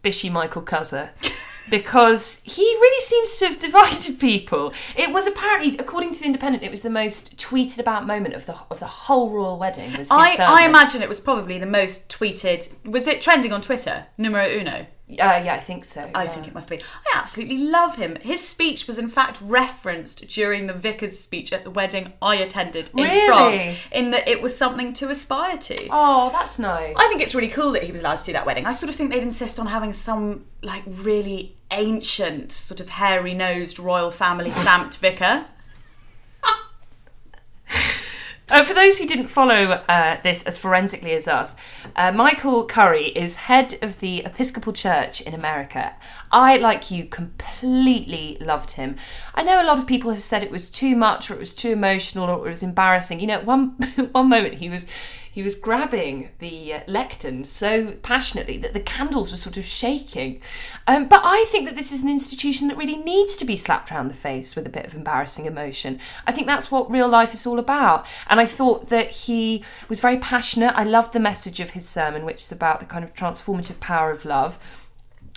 Bishy Michael Cuzzer? (laughs) Because he really seems to have divided people. It was apparently, according to the Independent, it was the most tweeted about moment of the of the whole royal wedding. I, sermon. I imagine it was probably the most tweeted. Was it trending on Twitter? Numero uno. Uh, yeah, I think so. I yeah. think it must be. I absolutely love him. His speech was in fact referenced during the vicar's speech at the wedding I attended in Really? France, in that it was something to aspire to. Oh, that's nice. I think it's really cool that he was allowed to do that wedding. I sort of think they'd insist on having some like really ancient, sort of hairy nosed royal family stamped vicar. Uh, for those who didn't follow uh, this as forensically as us, uh, Michael Curry is head of the Episcopal Church in America. I, like you, completely loved him. I know a lot of people have said it was too much, or it was too emotional, or it was embarrassing. You know, one (laughs) one moment he was he was grabbing the uh, lectern so passionately that the candles were sort of shaking. Um, but I think that this is an institution that really needs to be slapped around the face with a bit of embarrassing emotion. I think that's what real life is all about. And I thought that he was very passionate. I loved the message of his sermon, which is about the kind of transformative power of love.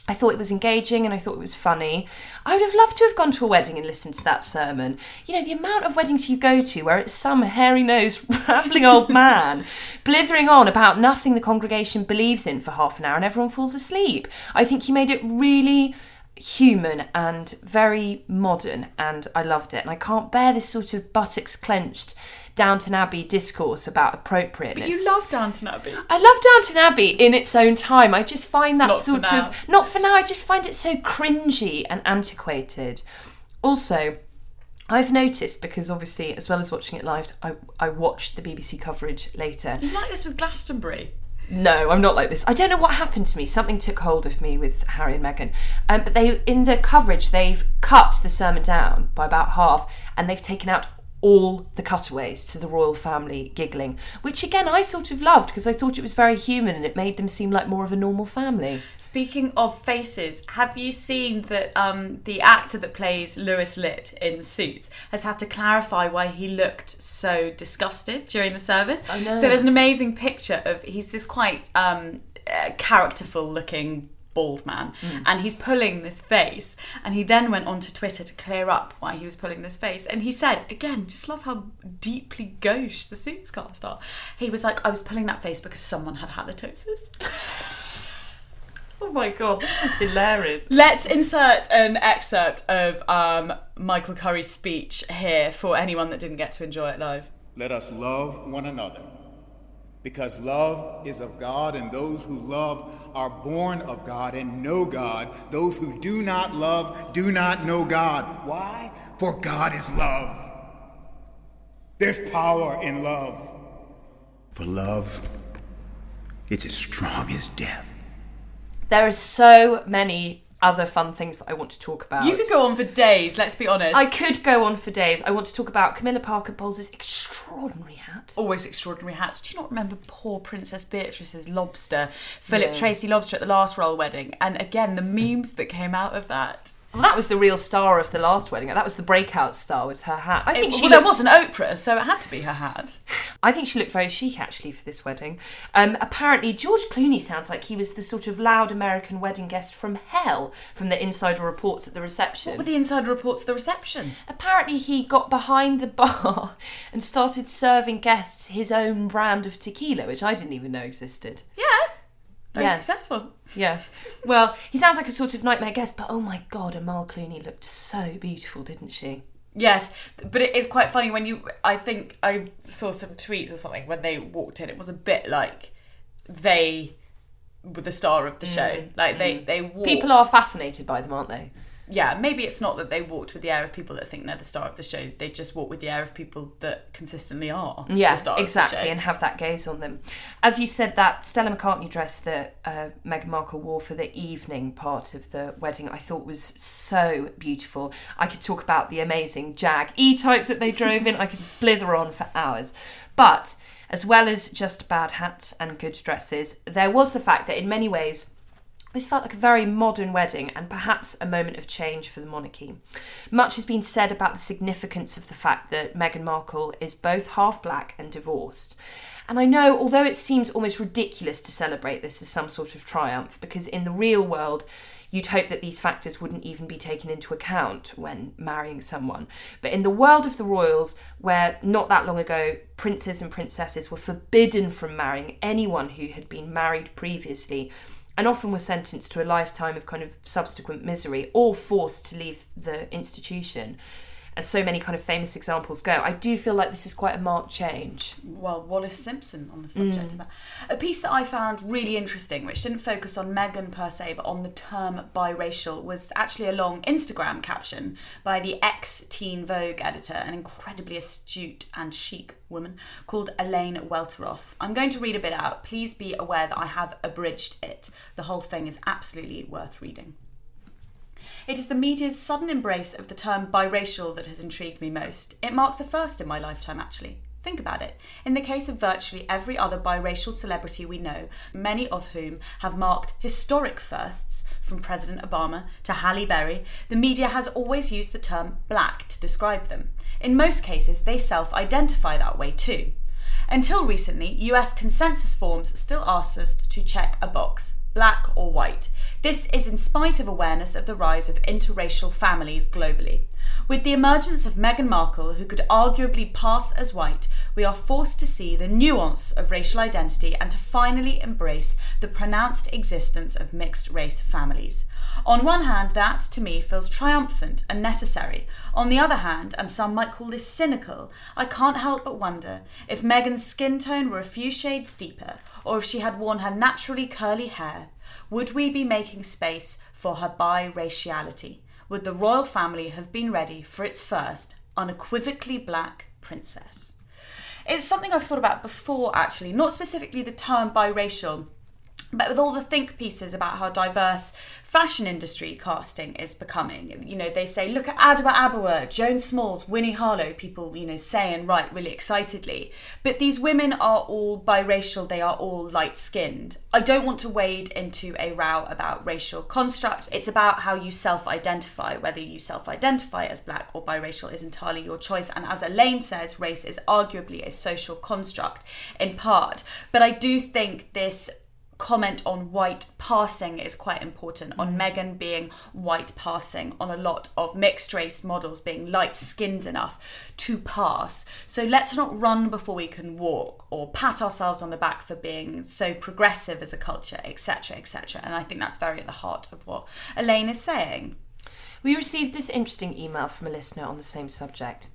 I thought it was engaging and I thought it was funny. I would have loved to have gone to a wedding and listened to that sermon. You know, the amount of weddings you go to where it's some hairy nosed, (laughs) rambling old man blithering on about nothing the congregation believes in for half an hour and everyone falls asleep. I think he made it really human and very modern and I loved it. And I can't bear this sort of buttocks clenched Downton Abbey discourse about appropriateness. You love Downton Abbey. I love Downton Abbey in its own time. I just find that Not sort of not for now. I just find it so cringy and antiquated. Also, I've noticed because obviously, as well as watching it live, I I watched the BBC coverage later. You like this with Glastonbury? No, I'm not like this. I don't know what happened to me. Something took hold of me with Harry and Meghan. Um, but they, in the coverage, they've cut the sermon down by about half, and they've taken out all the cutaways to the royal family giggling, which again I sort of loved because I thought it was very human and it made them seem like more of a normal family. Speaking of faces, have you seen that um, the actor that plays Louis Litt in Suits has had to clarify why he looked so disgusted during the service? Oh, no. So there's an amazing picture of he's this quite um, uh, characterful looking bald man Mm. and he's pulling this face and he then went on to Twitter to clear up why he was pulling this face and he said again just love how deeply gauche the suits cast are he was like I was pulling that face because someone had halitosis Oh my god, this is hilarious. Let's insert an excerpt of um, Michael Curry's speech here for anyone that didn't get to enjoy it live. Let us love one another. Because love is of God, and those who love are born of God and know God. Those who do not love do not know God. Why? For God is love. There's power in love. For love, it's as strong as death. There are so many other fun things that I want to talk about. You could go on for days, let's be honest. I could go on for days. I want to talk about Camilla Parker Bowles' extraordinary hat. Always extraordinary hats. Do you not remember poor Princess Beatrice's lobster, Philip Yeah. Treacy lobster at the last royal wedding? And again, the memes that came out of that. Well, that was the real star of the last wedding. That was the breakout star. Was her hat? I think It- she. well, there was an Oprah, so it had to be her hat. (laughs) I think she looked very chic actually for this wedding. Um, apparently, George Clooney sounds like he was the sort of loud American wedding guest from hell from the insider reports at the reception. What were the insider reports at the reception? Apparently, he got behind the bar (laughs) and started serving guests his own brand of tequila, which I didn't even know existed. Yeah. Very Yeah. successful. Yeah. (laughs) Well, he sounds like a sort of nightmare guest, but oh my god, Amal Clooney looked so beautiful, didn't she? Yes, but it is quite funny when you. I think I saw some tweets or something when they walked in. It was a bit like they were the star of the show. Mm. Like they mm. they walked. People are fascinated by them, aren't they? Yeah, maybe it's not that they walked with the air of people that think they're the star of the show. They just walk with the air of people that consistently are. Yeah, the star exactly, Of the show. and have that gaze on them. As you said, that Stella McCartney dress that uh, Meghan Markle wore for the evening part of the wedding, I thought was so beautiful. I could talk about the amazing Jag E-type that they drove in. I could (laughs) blither on for hours, but as well as just bad hats and good dresses, there was the fact that in many ways this felt like a very modern wedding and perhaps a moment of change for the monarchy. Much has been said about the significance of the fact that Meghan Markle is both half black and divorced. And I know, although it seems almost ridiculous to celebrate this as some sort of triumph, because in the real world, you'd hope that these factors wouldn't even be taken into account when marrying someone. But in the world of the royals, where not that long ago princes and princesses were forbidden from marrying anyone who had been married previously, and often were sentenced to a lifetime of kind of subsequent misery or forced to leave the institution. As so many kind of famous examples go, I do feel like this is quite a marked change. well, Wallis Simpson on the subject Mm. of that. A piece that I found really interesting, which didn't focus on Meghan per se, but on the term biracial, was actually a long Instagram caption by the ex Teen Vogue editor, an incredibly astute and chic woman called Elaine Welteroth. I'm going to read a bit out. Please be aware that I have abridged it. The whole thing is absolutely worth reading. It is the media's sudden embrace of the term biracial that has intrigued me most. It marks a first in my lifetime, actually. Think about it. In the case of virtually every other biracial celebrity we know, many of whom have marked historic firsts, from President Obama to Halle Berry, the media has always used the term black to describe them. In most cases, they self identify that way too. Until recently, US consensus forms still asked us to check a box black or white. This is in spite of awareness of the rise of interracial families globally. With the emergence of Meghan Markle, who could arguably pass as white, we are forced to see the nuance of racial identity and to finally embrace the pronounced existence of mixed race families. On one hand, that to me feels triumphant and necessary. On the other hand, and some might call this cynical, I can't help but wonder if Meghan's skin tone were a few shades deeper, or if she had worn her naturally curly hair, would we be making space for her biraciality? Would the royal family have been ready for its first unequivocally black princess? It's something I've thought about before, actually, not specifically the term biracial. But with all the think pieces about how diverse fashion industry casting is becoming, you know, they say, look at Adwoa Aboah, Joan Smalls, Winnie Harlow, people, you know, say and write really excitedly. But these women are all biracial, they are all light skinned. I don't want to wade into a row about racial construct. It's about how you self identify. Whether you self identify as black or biracial is entirely your choice. And as Elaine says, race is arguably a social construct in part. But I do think this comment on white passing is quite important on mm. Meghan being white passing on a lot of mixed race models being light skinned enough to pass. So let's not run before we can walk or pat ourselves on the back for being so progressive as a culture etc etc and I think that's very at the heart of what Elaine is saying. We received this interesting email from a listener on the same subject.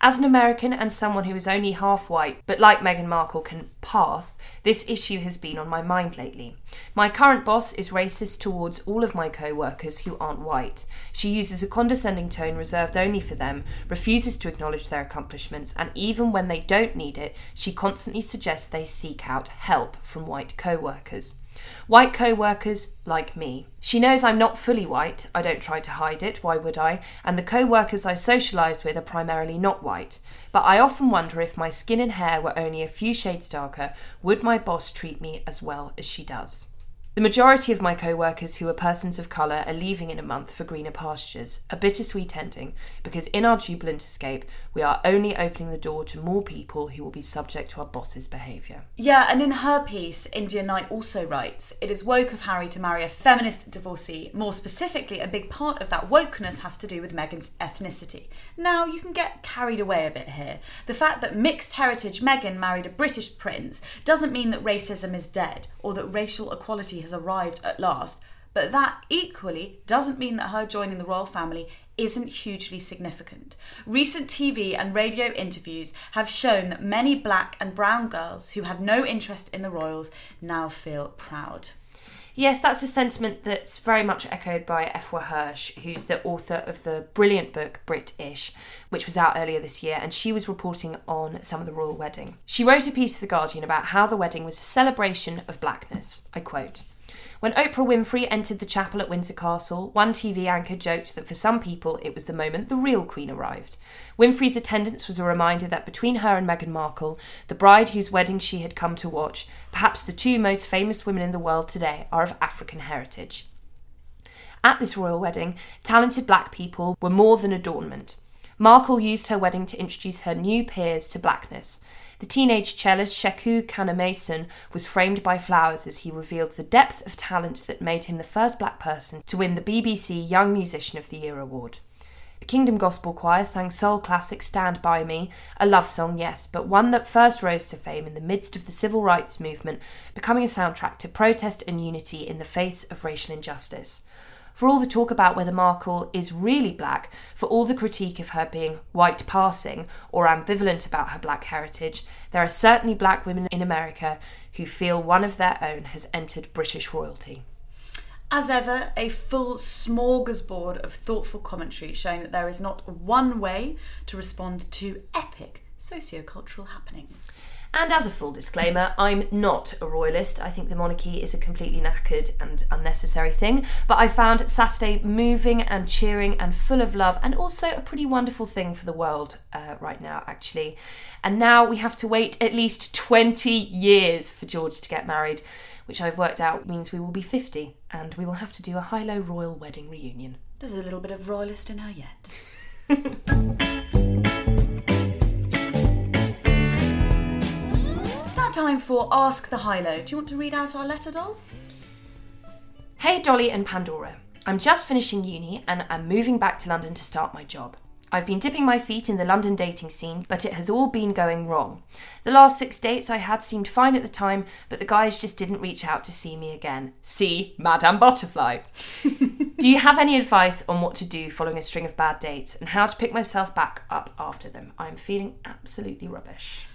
As an American and someone who is only half white, but like Meghan Markle can pass, this issue has been on my mind lately. My current boss is racist towards all of my co workers who aren't white. She uses a condescending tone reserved only for them, refuses to acknowledge their accomplishments, and even when they don't need it, she constantly suggests they seek out help from white co workers. White co workers like me. She knows I'm not fully white, I don't try to hide it, why would I? And the co workers I socialise with are primarily not white. But I often wonder if my skin and hair were only a few shades darker, would my boss treat me as well as she does? The majority of my co workers who are persons of colour are leaving in a month for greener pastures, a bittersweet ending, because in our jubilant escape, we are only opening the door to more people who will be subject to our boss's behaviour. Yeah, and in her piece, India Knight also writes It is woke of Harry to marry a feminist divorcee. More specifically, a big part of that wokeness has to do with Meghan's ethnicity. Now, you can get carried away a bit here. The fact that mixed heritage Meghan married a British prince doesn't mean that racism is dead or that racial equality has arrived at last. But that equally doesn't mean that her joining the royal family isn't hugely significant. Recent TV and radio interviews have shown that many black and brown girls who had no interest in the royals now feel proud. Yes, that's a sentiment that's very much echoed by Afua Hirsch, who's the author of the brilliant book British, which was out earlier this year, and she was reporting on some of the royal wedding. She wrote a piece to The Guardian about how the wedding was a celebration of blackness. I quote When Oprah Winfrey entered the chapel at Windsor Castle, one TV anchor joked that for some people it was the moment the real Queen arrived. Winfrey's attendance was a reminder that between her and Meghan Markle, the bride whose wedding she had come to watch, perhaps the two most famous women in the world today are of African heritage. At this royal wedding, talented black people were more than adornment. Markle used her wedding to introduce her new peers to blackness. The teenage cellist Sheku Kanneh-Mason was framed by flowers as he revealed the depth of talent that made him the first black person to win the BBC Young Musician of the Year award. The Kingdom Gospel Choir sang soul classic Stand By Me, a love song, yes, but one that first rose to fame in the midst of the civil rights movement, becoming a soundtrack to protest and unity in the face of racial injustice. For all the talk about whether Markle is really black, for all the critique of her being white passing or ambivalent about her black heritage, there are certainly black women in America who feel one of their own has entered British royalty. As ever, a full smorgasbord of thoughtful commentary showing that there is not one way to respond to epic sociocultural happenings. And as a full disclaimer, I'm not a royalist. I think the monarchy is a completely knackered and unnecessary thing. But I found Saturday moving and cheering and full of love, and also a pretty wonderful thing for the world uh, right now, actually. And now we have to wait at least 20 years for George to get married, which I've worked out means we will be 50, and we will have to do a high low royal wedding reunion. There's a little bit of royalist in her yet. (laughs) time for Ask the High Low. Do you want to read out our letter, doll? Hey Dolly and Pandora. I'm just finishing uni and I'm moving back to London to start my job. I've been dipping my feet in the London dating scene, but it has all been going wrong. The last six dates I had seemed fine at the time, but the guys just didn't reach out to see me again. See Madame Butterfly. (laughs) do you have any advice on what to do following a string of bad dates and how to pick myself back up after them? I'm feeling absolutely rubbish.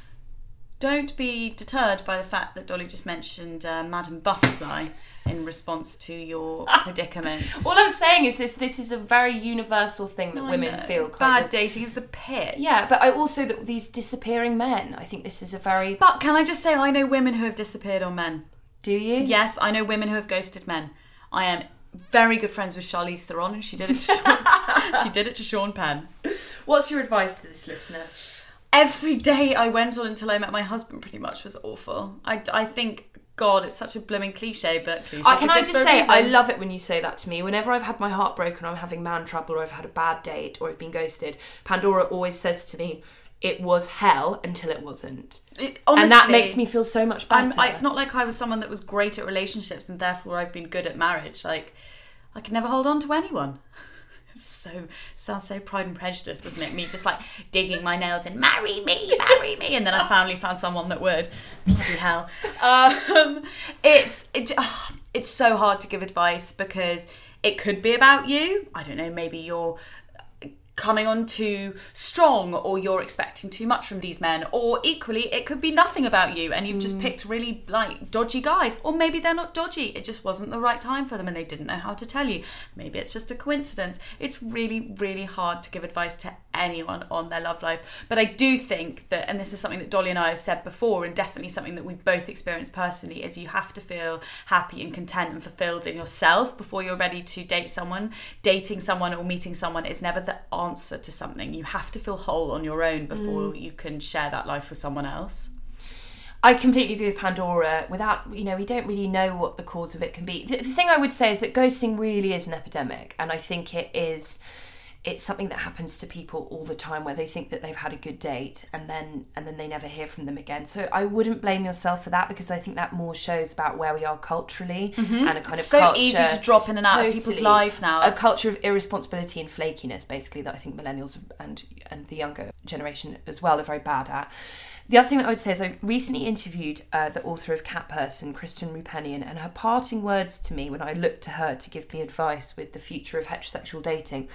Don't be deterred by the fact that Dolly just mentioned uh, Madame Butterfly in response to your (laughs) predicament. All I'm saying is this: this is a very universal thing that I women know. feel. Kind Bad of, dating is the pit. Yeah, but I also that these disappearing men. I think this is a very. But can I just say, I know women who have disappeared on men. Do you? Yes, I know women who have ghosted men. I am very good friends with Charlize Theron, and she did it. To Sean, (laughs) she did it to Sean Penn. What's your advice to this listener? Every day I went on until I met my husband pretty much was awful. I, I think. God, it's such a blooming cliche, but Uh, can I just say, I love it when you say that to me. Whenever I've had my heart broken, or I'm having man trouble, or I've had a bad date, or I've been ghosted, Pandora always says to me, "It was hell until it wasn't," It- and that makes me feel so much better. I'm, it's not like I was someone that was great at relationships and therefore I've been good at marriage. Like, I could never hold on to anyone. So sounds so Pride and Prejudice, doesn't it? Me just like digging my nails in, marry me, marry me, and then I finally found someone that would. Bloody hell! Um, it's it, ah, it's so hard to give advice because it could be about you. I don't know. Maybe you're coming on too strong or you're expecting too much from these men or equally it could be nothing about you and you've just mm. picked really like dodgy guys or maybe they're not dodgy it just wasn't the right time for them and they didn't know how to tell you. Maybe it's just a coincidence. It's really really hard to give advice to anyone on their love life but i do think that and this is something that dolly and i have said before and definitely something that we've both experienced personally is you have to feel happy and content and fulfilled in yourself before you're ready to date someone dating someone or meeting someone is never the answer to something you have to feel whole on your own before mm. you can share that life with someone else I completely agree with Pandora. Without, you know, we don't really know what the cause of it can be. The, the thing I would say is that ghosting really is an epidemic, and I think it is. It's something that happens to people all the time, where they think that they've had a good date, and then and then they never hear from them again. So I wouldn't blame yourself for that because I think that more shows about where we are culturally and a kind of so culture. easy to drop in and out of people's lives now. A culture of irresponsibility and flakiness, basically, that I think millennials and and the younger generation as well are very bad at. The other thing that I would say is I recently interviewed uh, the author of Cat Person, Kristen Roupenian, and her parting words to me when I looked to her to give me advice with the future of heterosexual dating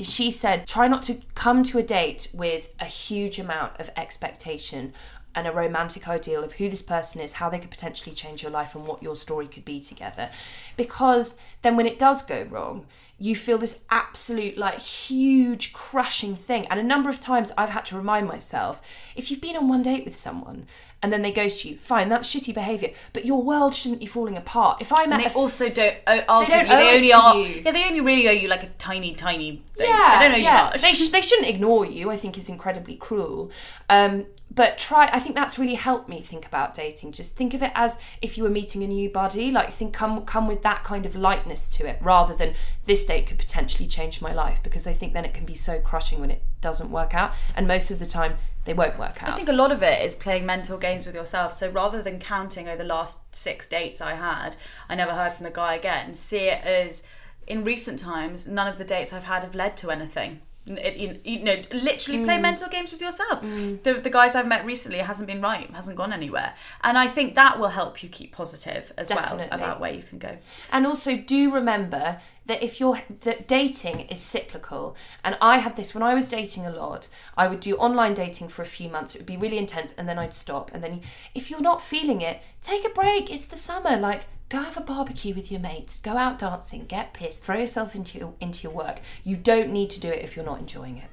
she said try not to come to a date with a huge amount of expectation and a romantic ideal of who this person is, how they could potentially change your life, and what your story could be together. Because then when it does go wrong, you feel this absolute, like, huge, crushing thing. And a number of times I've had to remind myself if you've been on one date with someone and then they ghost you, fine, that's shitty behaviour, but your world shouldn't be falling apart. If I met And they a also don't owe, arguably, don't they, owe it only are. you. Yeah, they only really owe you like a tiny, tiny thing. Yeah, they don't owe yeah. you much. They, sh- they shouldn't ignore you. I think is incredibly cruel. Um, but try. I think that's really helped me think about dating. Just think of it as if you were meeting a new buddy. Like think come come with that kind of lightness to it, rather than this date could potentially change my life. Because I think then it can be so crushing when it doesn't work out, and most of the time they won't work out. I think a lot of it is playing mental games with yourself. So rather than counting over the last six dates I had, I never heard from the guy again. See it as in recent times, none of the dates I've had have led to anything. You, know, literally play Mm. mental games with yourself. The, the guys I've met recently hasn't been right, hasn't gone anywhere, and I think that will help you keep positive as well about where you can go. And also do remember that if you're that dating is cyclical. And I had this when I was dating a lot I would do online dating for a few months. It would be really intense and then I'd stop. And then if you're not feeling it take a break. It's the summer. Like go have a barbecue with your mates go out dancing get pissed throw yourself into your, into your work you don't need to do it if you're not enjoying it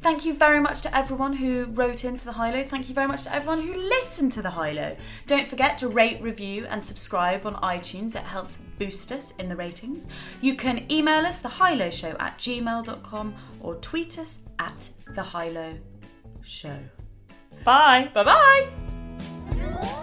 Thank you very much to everyone who wrote into the High Low. Thank you very much to everyone who listened to the High Low. Don't forget to rate, review, and subscribe on iTunes. It helps boost us in the ratings. You can email us, the High Low Show at gmail.com, or tweet us at the High Low Show. Bye. Bye bye.